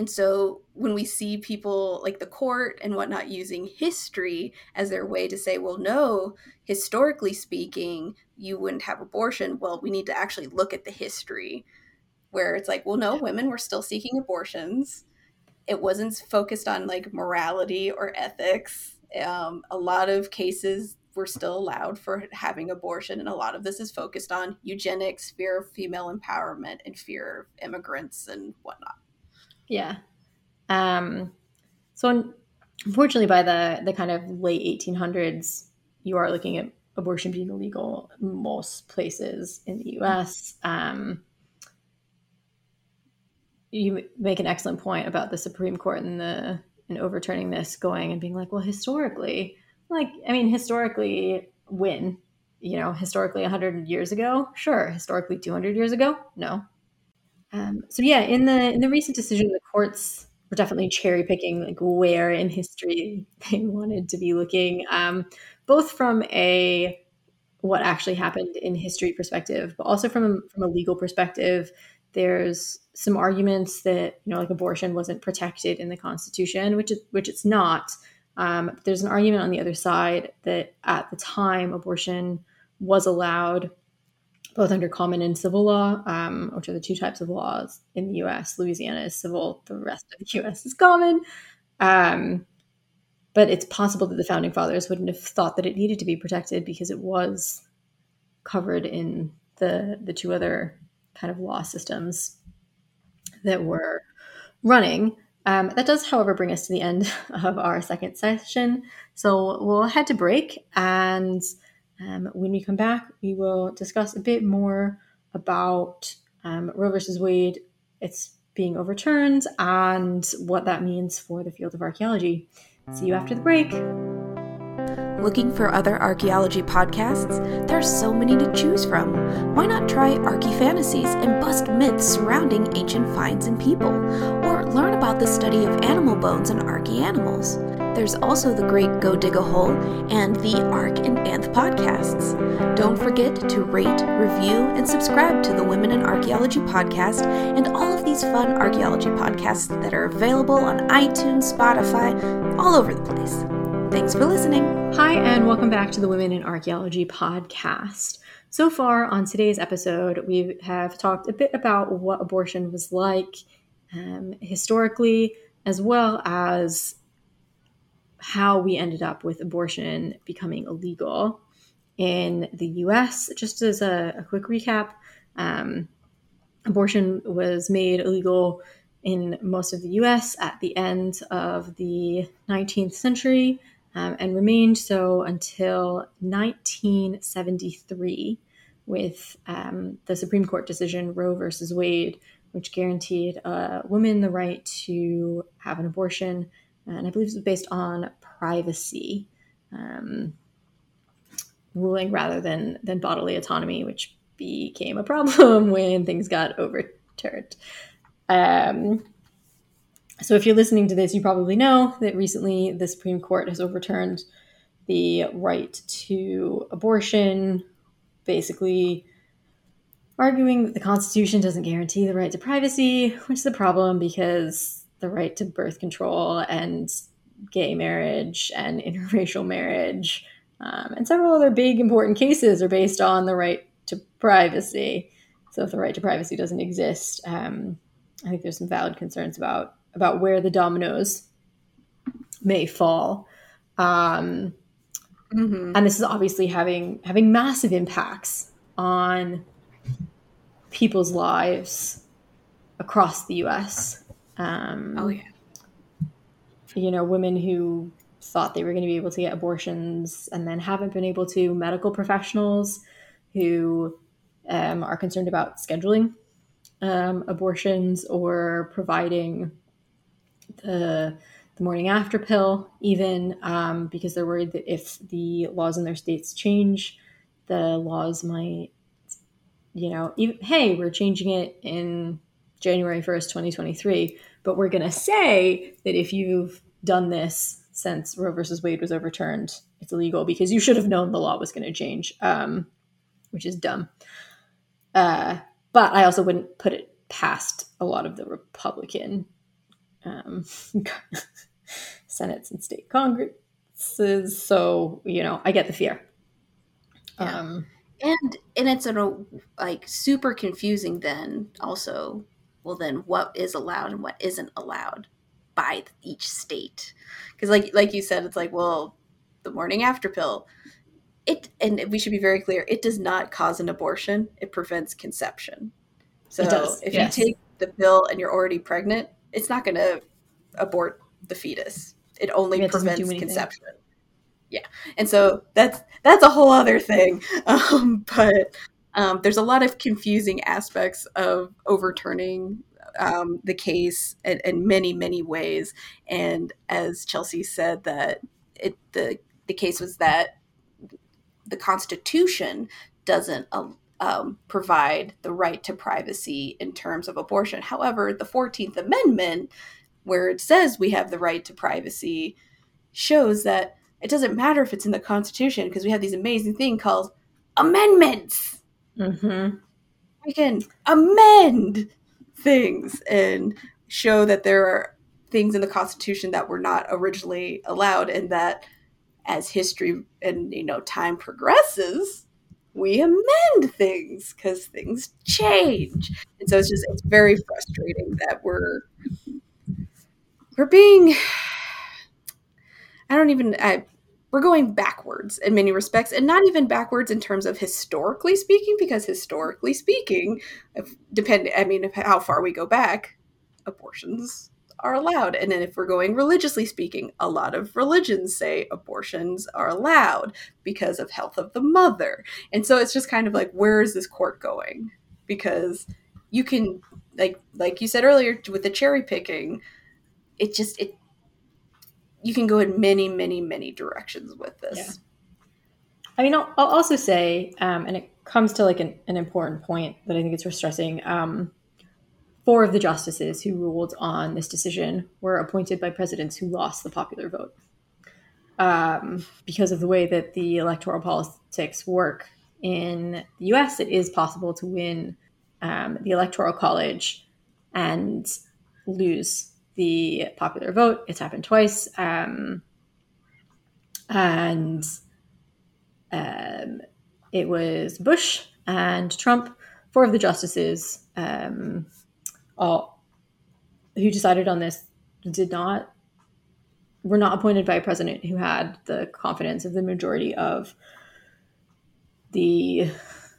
S2: and so when we see people like the court and whatnot using history as their way to say, well, no, historically speaking, you wouldn't have abortion. Well, we need to actually look at the history where it's like, well, no, women were still seeking abortions. It wasn't focused on like morality or ethics. Um, a lot of cases were still allowed for having abortion, and a lot of this is focused on eugenics, fear of female empowerment, and fear of immigrants and whatnot.
S1: Yeah. Um, so unfortunately, by the the kind of late 1800s, you are looking at abortion being illegal most places in the U.S. Um, you make an excellent point about the Supreme Court and the and overturning this, going and being like, well, historically, like I mean, historically, when you know, historically 100 years ago, sure. Historically 200 years ago, no. Um, so yeah, in the in the recent decision, the courts were definitely cherry picking like where in history they wanted to be looking, um, both from a what actually happened in history perspective, but also from from a legal perspective. There's some arguments that you know like abortion wasn't protected in the Constitution, which is which it's not. Um, there's an argument on the other side that at the time abortion was allowed both under common and civil law, um, which are the two types of laws in the U.S. Louisiana is civil; the rest of the U.S. is common. Um, but it's possible that the founding fathers wouldn't have thought that it needed to be protected because it was covered in the the two other kind of law systems that were running. Um, that does, however, bring us to the end of our second session. So we'll head to break and um, when we come back, we will discuss a bit more about um, Roe versus Wade, its being overturned, and what that means for the field of archaeology. See you after the break.
S4: Looking for other archaeology podcasts? There's so many to choose from. Why not try Archy Fantasies and bust myths surrounding ancient finds and people? Or learn about the study of animal bones and ArchaeoAnimals? There's also the great Go Dig a Hole and the Ark and Anth podcasts. Don't forget to rate, review, and subscribe to the Women in Archaeology podcast and all of these fun archaeology podcasts that are available on iTunes, Spotify, all over the place. Thanks for listening.
S1: Hi, and welcome back to the Women in Archaeology podcast. So far on today's episode, we have talked a bit about what abortion was like um, historically, as well as how we ended up with abortion becoming illegal in the US. Just as a, a quick recap, um, abortion was made illegal in most of the US at the end of the 19th century um, and remained so until 1973 with um, the Supreme Court decision Roe versus Wade, which guaranteed a woman the right to have an abortion and I believe it was based on privacy. Um, ruling rather than than bodily autonomy, which became a problem when things got overturned. Um, so, if you're listening to this, you probably know that recently the Supreme Court has overturned the right to abortion, basically arguing that the Constitution doesn't guarantee the right to privacy, which is a problem because the right to birth control and gay marriage and interracial marriage um, and several other big important cases are based on the right to privacy. So if the right to privacy doesn't exist, um, I think there's some valid concerns about about where the dominoes may fall. Um, mm-hmm. And this is obviously having having massive impacts on people's lives across the U.S.
S2: Um, oh yeah,
S1: you know, women who thought they were going to be able to get abortions and then haven't been able to, medical professionals who um, are concerned about scheduling um, abortions or providing the, the morning after pill, even um, because they're worried that if the laws in their states change, the laws might, you know, even, hey, we're changing it in January 1st, 2023, but we're going to say that if you've done this since Roe versus Wade was overturned, it's illegal because you should have known the law was going to change, um, which is dumb. Uh, but I also wouldn't put it past a lot of the Republican um, senates and state congresses. So you know, I get the fear.
S2: Yeah. Um, and and it's a like super confusing. Then also, well, then what is allowed and what isn't allowed by each state? Because like like you said, it's like well, the morning after pill. It and we should be very clear. It does not cause an abortion. It prevents conception. So if yes. you take the pill and you're already pregnant, it's not going to abort the fetus. It only it prevents conception. Yeah, and so that's that's a whole other thing. Um, but um, there's a lot of confusing aspects of overturning um, the case in, in, many many ways. And as Chelsea said, that it the the case was that the Constitution doesn't um, provide the right to privacy in terms of abortion. However, the 14th Amendment, where it says we have the right to privacy, shows that it doesn't matter if it's in the Constitution because we have these amazing thing called amendments. Mm-hmm. We can amend things and show that there are things in the Constitution that were not originally allowed, and that as history and you know time progresses, we amend things because things change. And so it's just it's very frustrating that we're we're being I don't even I we're going backwards in many respects and not even backwards in terms of historically speaking because historically speaking if depend I mean how far we go back abortions are allowed. And then if we're going religiously speaking, a lot of religions say abortions are allowed because of health of the mother. And so it's just kind of like where is this court going? Because you can like like you said earlier with the cherry picking, it just it you can go in many many many directions with this. Yeah.
S1: I mean, I'll, I'll also say, um, and it comes to like an, an important point that I think it's worth stressing. Um, four of the justices who ruled on this decision were appointed by presidents who lost the popular vote. Um, because of the way that the electoral politics work in the US, it is possible to win um, the electoral college and lose the popular vote. It's happened twice. Um, and um, it was Bush and Trump. Four of the justices um, all who decided on this did not were not appointed by a president who had the confidence of the majority of the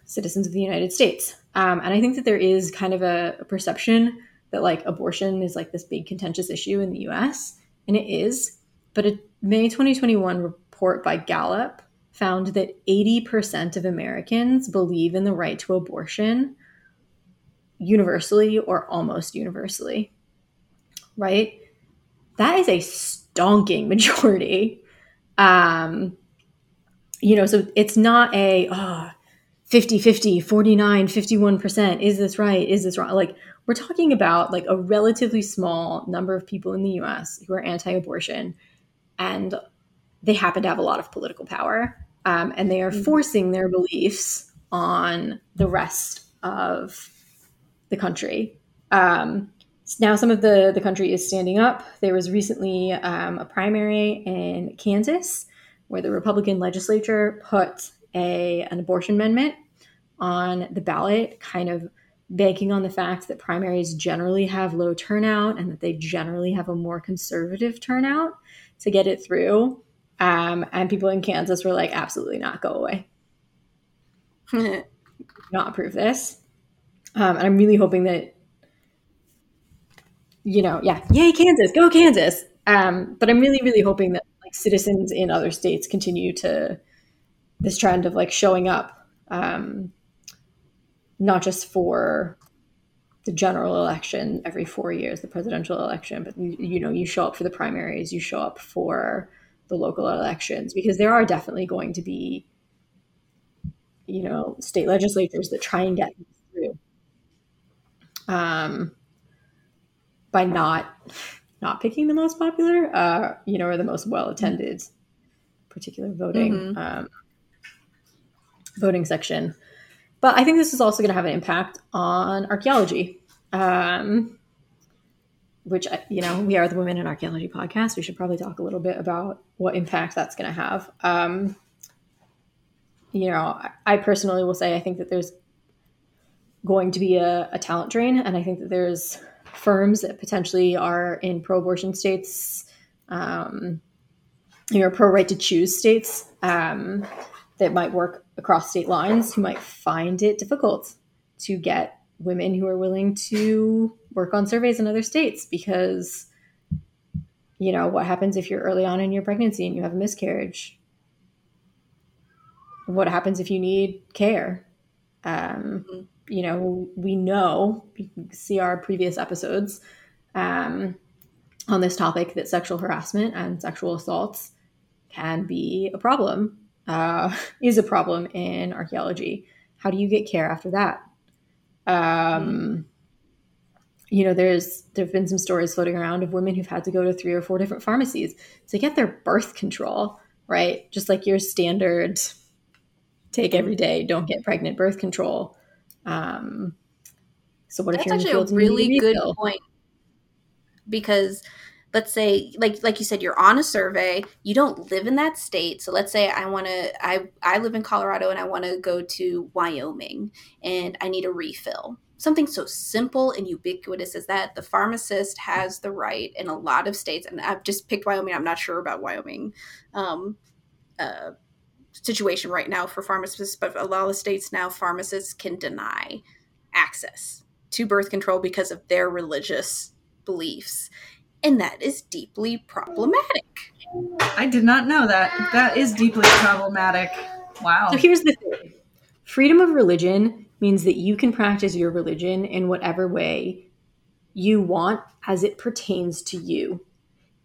S1: citizens of the United States. Um, and I think that there is kind of a, a perception that like abortion is like this big contentious issue in the US, and it is. But a May 2021 report by Gallup found that 80% of Americans believe in the right to abortion universally or almost universally, right? That is a stonking majority. Um, you know, so it's not a oh, 50 50, 49, 51%. Is this right? Is this wrong? Like, we're talking about like a relatively small number of people in the US who are anti abortion, and they happen to have a lot of political power. Um, and they are mm-hmm. forcing their beliefs on the rest of the country. Um, now, some of the, the country is standing up. There was recently um, a primary in Kansas where the Republican legislature put a, an abortion amendment on the ballot, kind of banking on the fact that primaries generally have low turnout and that they generally have a more conservative turnout to get it through. Um, and people in Kansas were like, absolutely not, go away. not approve this. Um, and I'm really hoping that, you know, yeah, yay, Kansas, go Kansas. Um, but I'm really, really hoping that like citizens in other states continue to this trend of like showing up, um, not just for the general election every four years, the presidential election, but you, you know, you show up for the primaries, you show up for the local elections, because there are definitely going to be, you know, state legislatures that try and get through um, by not not picking the most popular, uh, you know, or the most well attended particular voting mm-hmm. um, voting section. But I think this is also going to have an impact on archaeology, um, which you know we are the Women in Archaeology podcast. We should probably talk a little bit about what impact that's going to have. Um, you know, I personally will say I think that there's going to be a, a talent drain, and I think that there's firms that potentially are in pro-abortion states, um, you know, pro right to choose states um, that might work across state lines who might find it difficult to get women who are willing to work on surveys in other states because you know what happens if you're early on in your pregnancy and you have a miscarriage? What happens if you need care? Um, mm-hmm. you know, we know, you can see our previous episodes um, on this topic, that sexual harassment and sexual assaults can be a problem, uh, is a problem in archaeology. How do you get care after that? Um, you know, there's there have been some stories floating around of women who've had to go to three or four different pharmacies to get their birth control, right? Just like your standard take every day, don't get pregnant birth control. Um, so what
S2: That's
S1: if you're
S2: actually a really good point? Because let's say like like you said you're on a survey you don't live in that state so let's say i want to i i live in colorado and i want to go to wyoming and i need a refill something so simple and ubiquitous as that the pharmacist has the right in a lot of states and i've just picked wyoming i'm not sure about wyoming um, uh, situation right now for pharmacists, but a lot of states now pharmacists can deny access to birth control because of their religious beliefs. And that is deeply problematic.
S3: I did not know that. That is deeply problematic. Wow.
S1: So here's the thing freedom of religion means that you can practice your religion in whatever way you want as it pertains to you.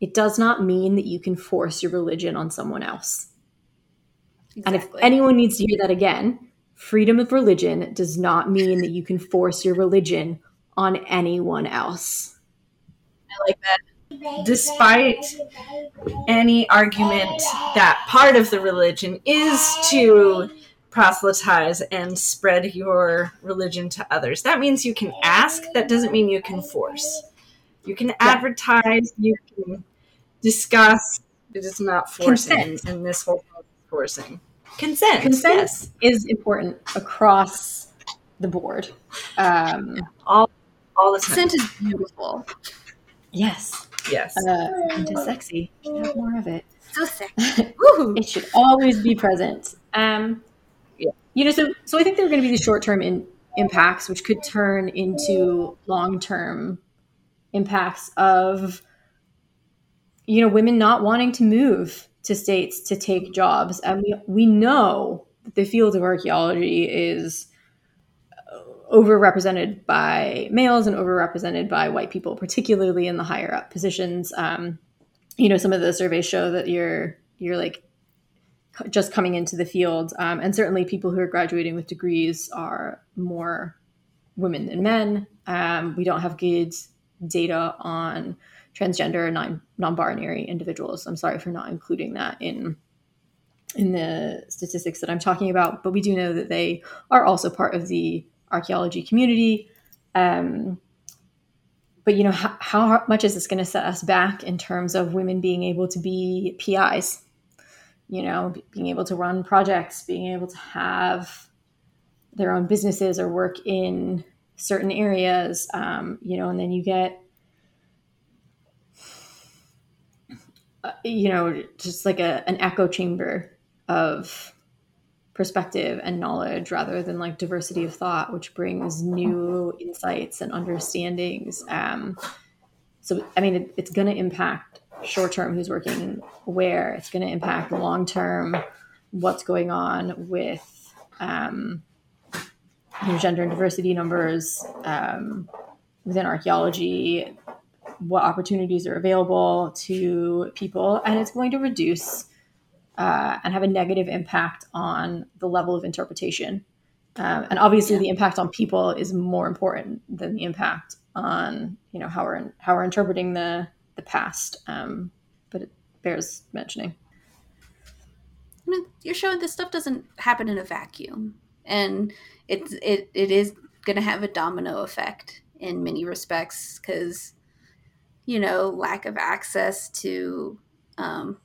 S1: It does not mean that you can force your religion on someone else. Exactly. And if anyone needs to hear that again, freedom of religion does not mean that you can force your religion on anyone else.
S2: I like that.
S3: Despite any argument that part of the religion is to proselytize and spread your religion to others. That means you can ask, that doesn't mean you can force. You can advertise, you can discuss, it is not forcing. Consent. And this whole forcing.
S1: Consent. Consent yes. is important across the board. Um,
S3: all, all the
S2: time. Consent is beautiful.
S1: Yes.
S3: Yes.
S1: Uh, and just sexy. Should have more of it.
S2: So sexy.
S1: it should always be present. Um, yeah. You know, so so I think there are going to be the short term in, impacts, which could turn into long term impacts of you know women not wanting to move to states to take jobs. And we, we know that the field of archaeology is overrepresented by males and overrepresented by white people, particularly in the higher up positions. Um, you know, some of the surveys show that you're you're like just coming into the field. Um, and certainly, people who are graduating with degrees are more women than men. Um, we don't have good data on transgender non non-binary individuals. I'm sorry for not including that in in the statistics that I'm talking about, but we do know that they are also part of the archaeology community. Um, but you know, how, how much is this going to set us back in terms of women being able to be PIs? You know, being able to run projects, being able to have their own businesses or work in certain areas. Um, you know, and then you get uh, you know, just like a, an echo chamber of perspective and knowledge rather than like diversity of thought, which brings new insights and understandings. Um, so, I mean, it, it's going to impact short term who's working where, it's going to impact long term what's going on with um, gender and diversity numbers um, within archaeology, what opportunities are available to people, and it's going to reduce uh, and have a negative impact on the level of interpretation. Um, and obviously, yeah. the impact on people is more important than the impact on you know how we're how we're interpreting the the past. Um, but it bears mentioning.
S2: I mean, you're showing this stuff doesn't happen in a vacuum, and it's it it is going to have a domino effect in many respects because you know lack of access to um,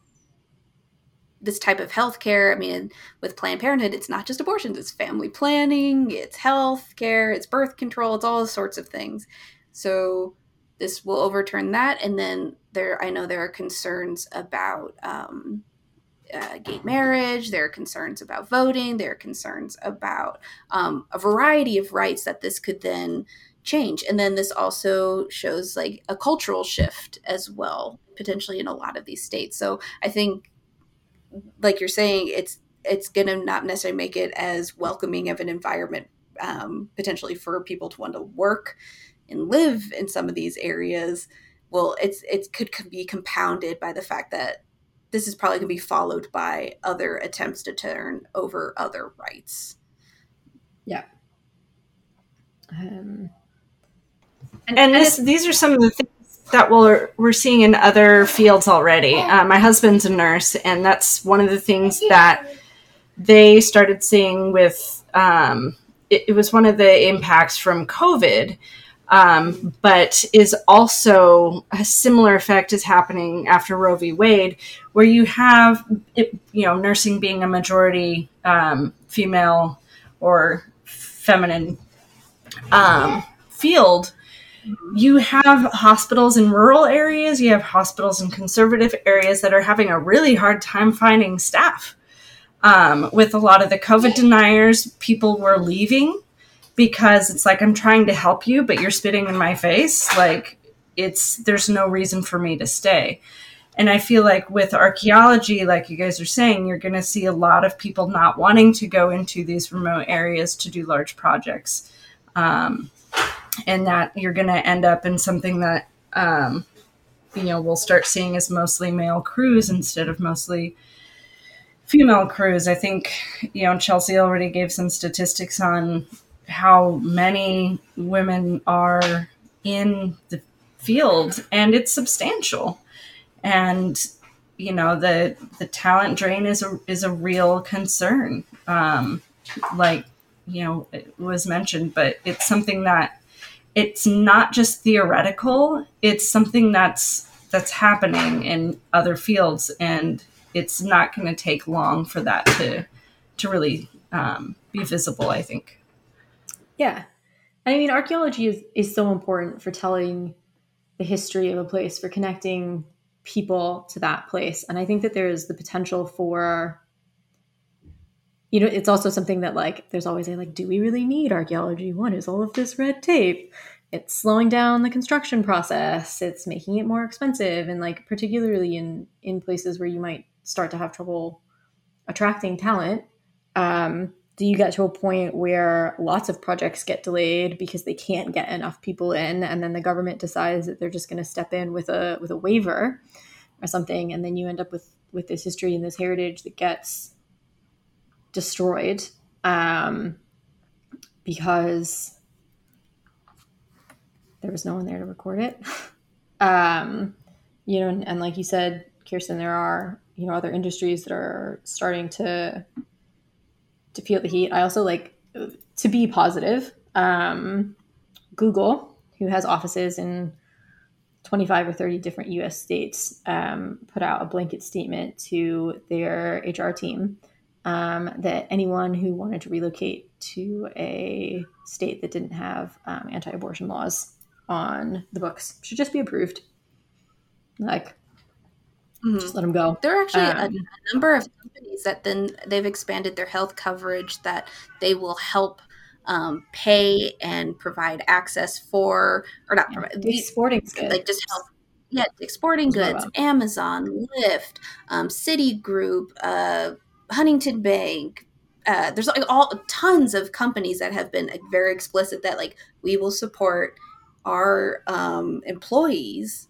S2: this type of healthcare. I mean, with Planned Parenthood, it's not just abortions; it's family planning, it's health care, it's birth control, it's all sorts of things. So this will overturn that, and then there, I know there are concerns about um, uh, gay marriage. There are concerns about voting. There are concerns about um, a variety of rights that this could then change. And then this also shows like a cultural shift as well, potentially in a lot of these states. So I think like you're saying, it's it's going to not necessarily make it as welcoming of an environment um, potentially for people to want to work and live in some of these areas. Well, it's it could be compounded by the fact that this is probably going to be followed by other attempts to turn over other rights.
S1: Yeah. Um,
S3: and, and, this, these are some of the things that we're we're seeing in other fields already. Uh, my husband's a nurse, and that's one of the things that they started seeing with. Um, it, it, was one of the impacts from COVID, um, but is also a similar effect is happening after Roe v. Wade, where you have it, you know nursing being a majority um, female or feminine um, field you have hospitals in rural areas, you have hospitals in conservative areas that are having a really hard time finding staff. Um, with a lot of the COVID deniers, people were leaving because it's like, I'm trying to help you, but you're spitting in my face. Like, it's there's no reason for me to stay. And I feel like with archaeology, like you guys are saying, you're going to see a lot of people not wanting to go into these remote areas to do large projects. Um, and that you're going to end up in something that um, you know we'll start seeing as mostly male crews instead of mostly female crews. I think you know Chelsea already gave some statistics on how many women are in the field, and it's substantial. And you know the the talent drain is a is a real concern. Um, like you know it was mentioned, but it's something that it's not just theoretical it's something that's that's happening in other fields and it's not going to take long for that to to really um, be visible i think.
S1: Yeah. I mean archaeology is is so important for telling the history of a place for connecting people to that place and i think that there's the potential for you know, it's also something that like there's always a like, do we really need archaeology? What is all of this red tape? It's slowing down the construction process. It's making it more expensive, and like particularly in in places where you might start to have trouble attracting talent. Um, do you get to a point where lots of projects get delayed because they can't get enough people in, and then the government decides that they're just going to step in with a with a waiver or something, and then you end up with with this history and this heritage that gets destroyed um, because there was no one there to record it. um, you know, and, and like you said, Kirsten, there are you know other industries that are starting to to feel the heat. I also like to be positive. Um, Google, who has offices in 25 or 30 different US states, um, put out a blanket statement to their HR team um, that anyone who wanted to relocate to a state that didn't have um, anti abortion laws on the books should just be approved. Like, mm-hmm. just let them go.
S2: There are actually a, um, a number of companies that then they've expanded their health coverage that they will help um, pay and provide access for, or not provide,
S1: the sporting goods.
S2: like just help. Yeah, exporting goods, Amazon, Lyft, um, Citigroup, uh, Huntington Bank. Uh, there's like all tons of companies that have been very explicit that like we will support our um, employees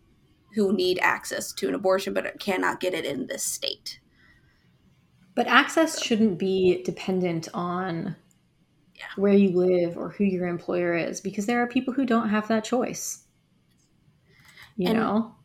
S2: who need access to an abortion but cannot get it in this state.
S1: But access so. shouldn't be dependent on yeah. where you live or who your employer is because there are people who don't have that choice. You and know?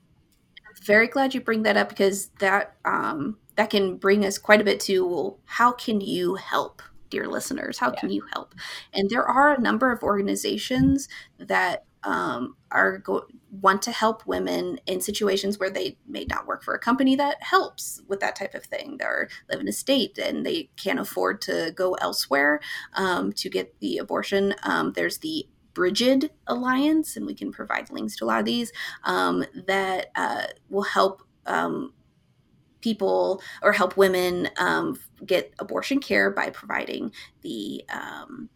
S2: I'm very glad you bring that up because that um, that can bring us quite a bit to well, how can you help? dear listeners how yeah. can you help and there are a number of organizations that um, are go- want to help women in situations where they may not work for a company that helps with that type of thing. They live in a state and they can't afford to go elsewhere um, to get the abortion. Um, there's the Brigid Alliance, and we can provide links to a lot of these um, that uh, will help um, people or help women um, get abortion care by providing the um,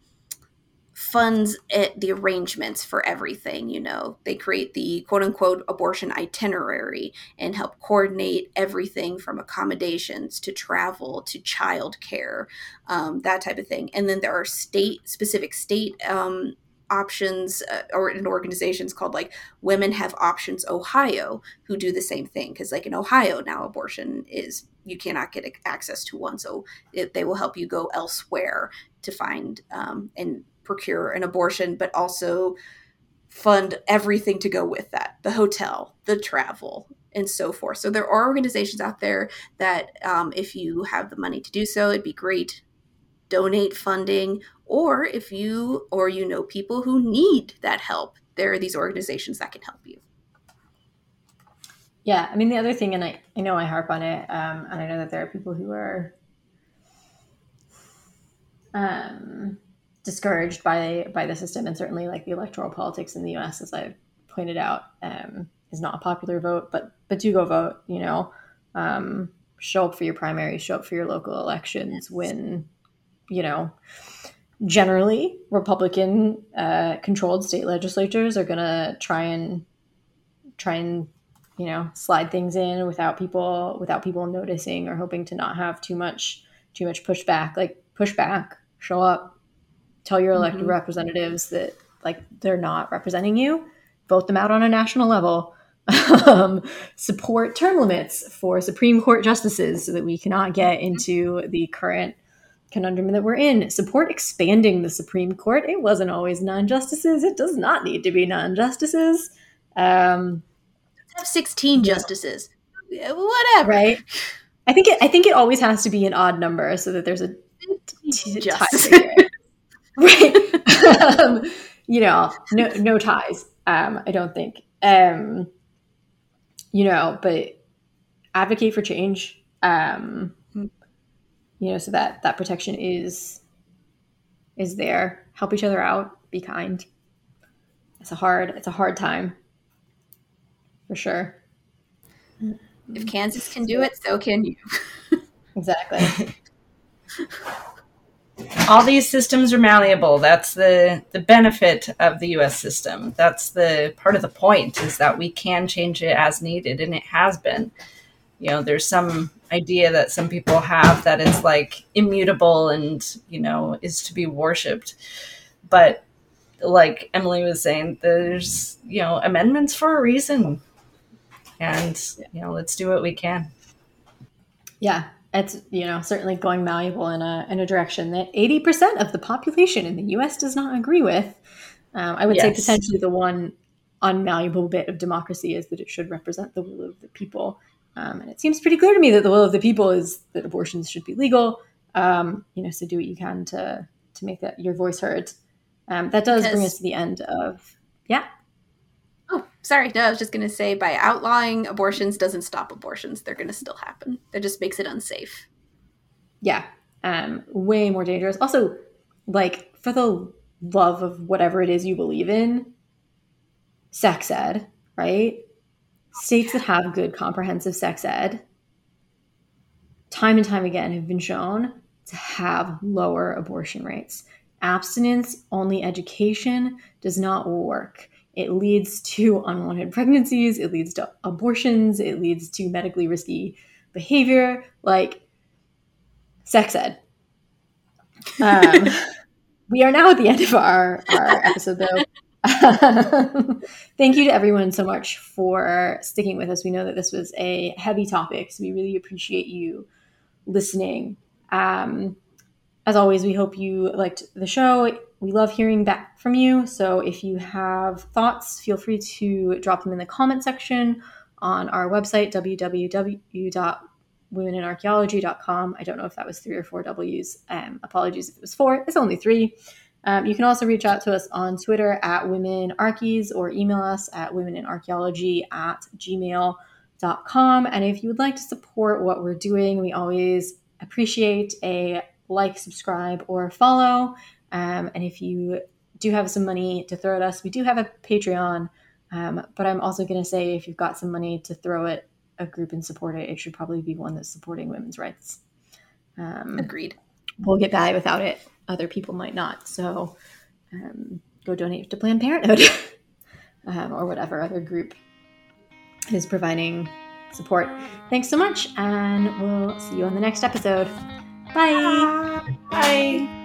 S2: funds it, the arrangements for everything you know? They create the quote unquote abortion itinerary and help coordinate everything from accommodations to travel to child care um, that type of thing. And then there are state specific state um, options uh, or in organizations called like women have options ohio who do the same thing because like in ohio now abortion is you cannot get access to one so it, they will help you go elsewhere to find um, and procure an abortion, but also fund everything to go with that the hotel, the travel, and so forth. So there are organizations out there that, um, if you have the money to do so, it'd be great. Donate funding, or if you or you know people who need that help, there are these organizations that can help you.
S1: Yeah, I mean the other thing, and I, I know I harp on it, um, and I know that there are people who are um, discouraged by by the system, and certainly like the electoral politics in the U.S., as I've pointed out, um, is not a popular vote. But but do go vote. You know, um, show up for your primaries, show up for your local elections. When you know, generally Republican uh, controlled state legislatures are going to try and try and you know slide things in without people without people noticing or hoping to not have too much too much pushback. Like push back, show up, tell your elected mm-hmm. representatives that like they're not representing you vote them out on a national level um, support term limits for supreme court justices so that we cannot get mm-hmm. into the current conundrum that we're in support expanding the supreme court it wasn't always non-justices it does not need to be non-justices um,
S2: have 16 justices whatever
S1: right i think it i think it always has to be an odd number so that there's a t- right? um, you know, no no ties. Um, I don't think. Um, you know, but advocate for change. Um, you know, so that that protection is is there. Help each other out. Be kind. It's a hard. It's a hard time. For sure.
S2: If Kansas can do it, so can you.
S1: exactly.
S3: all these systems are malleable. That's the the benefit of the U.S. system. That's the part of the point is that we can change it as needed, and it has been. You know, there's some idea that some people have that it's like immutable and you know is to be worshipped, but like Emily was saying, there's you know amendments for a reason, and you know let's do what we can.
S1: Yeah, it's you know certainly going malleable in a in a direction that eighty percent of the population in the U.S. does not agree with. Um, I would yes. say potentially the one unmalleable bit of democracy is that it should represent the will of the people. Um, and it seems pretty clear to me that the will of the people is that abortions should be legal. Um, you know, so do what you can to to make that your voice heard. Um, that does because, bring us to the end of yeah.
S2: Oh, sorry. No, I was just going to say by outlawing abortions doesn't stop abortions. They're going to still happen. That just makes it unsafe.
S1: Yeah, um, way more dangerous. Also, like for the love of whatever it is you believe in, sex ed, right? States that have good comprehensive sex ed, time and time again, have been shown to have lower abortion rates. Abstinence only education does not work. It leads to unwanted pregnancies, it leads to abortions, it leads to medically risky behavior, like sex ed. Um, we are now at the end of our, our episode, though. Thank you to everyone so much for sticking with us. We know that this was a heavy topic, so we really appreciate you listening. Um, as always, we hope you liked the show. We love hearing back from you. So if you have thoughts, feel free to drop them in the comment section on our website, www.womeninarchaeology.com. I don't know if that was three or four W's. Um, apologies if it was four. It's only three. Um, you can also reach out to us on Twitter at Women Archies or email us at womeninarchaeology at gmail.com. And if you would like to support what we're doing, we always appreciate a like, subscribe, or follow. Um, and if you do have some money to throw at us, we do have a Patreon. Um, but I'm also going to say if you've got some money to throw at a group and support it, it should probably be one that's supporting women's rights.
S2: Um, Agreed.
S1: We'll get by without it. Other people might not. So um, go donate to Planned Parenthood um, or whatever other group is providing support. Thanks so much, and we'll see you on the next episode. Bye.
S3: Bye.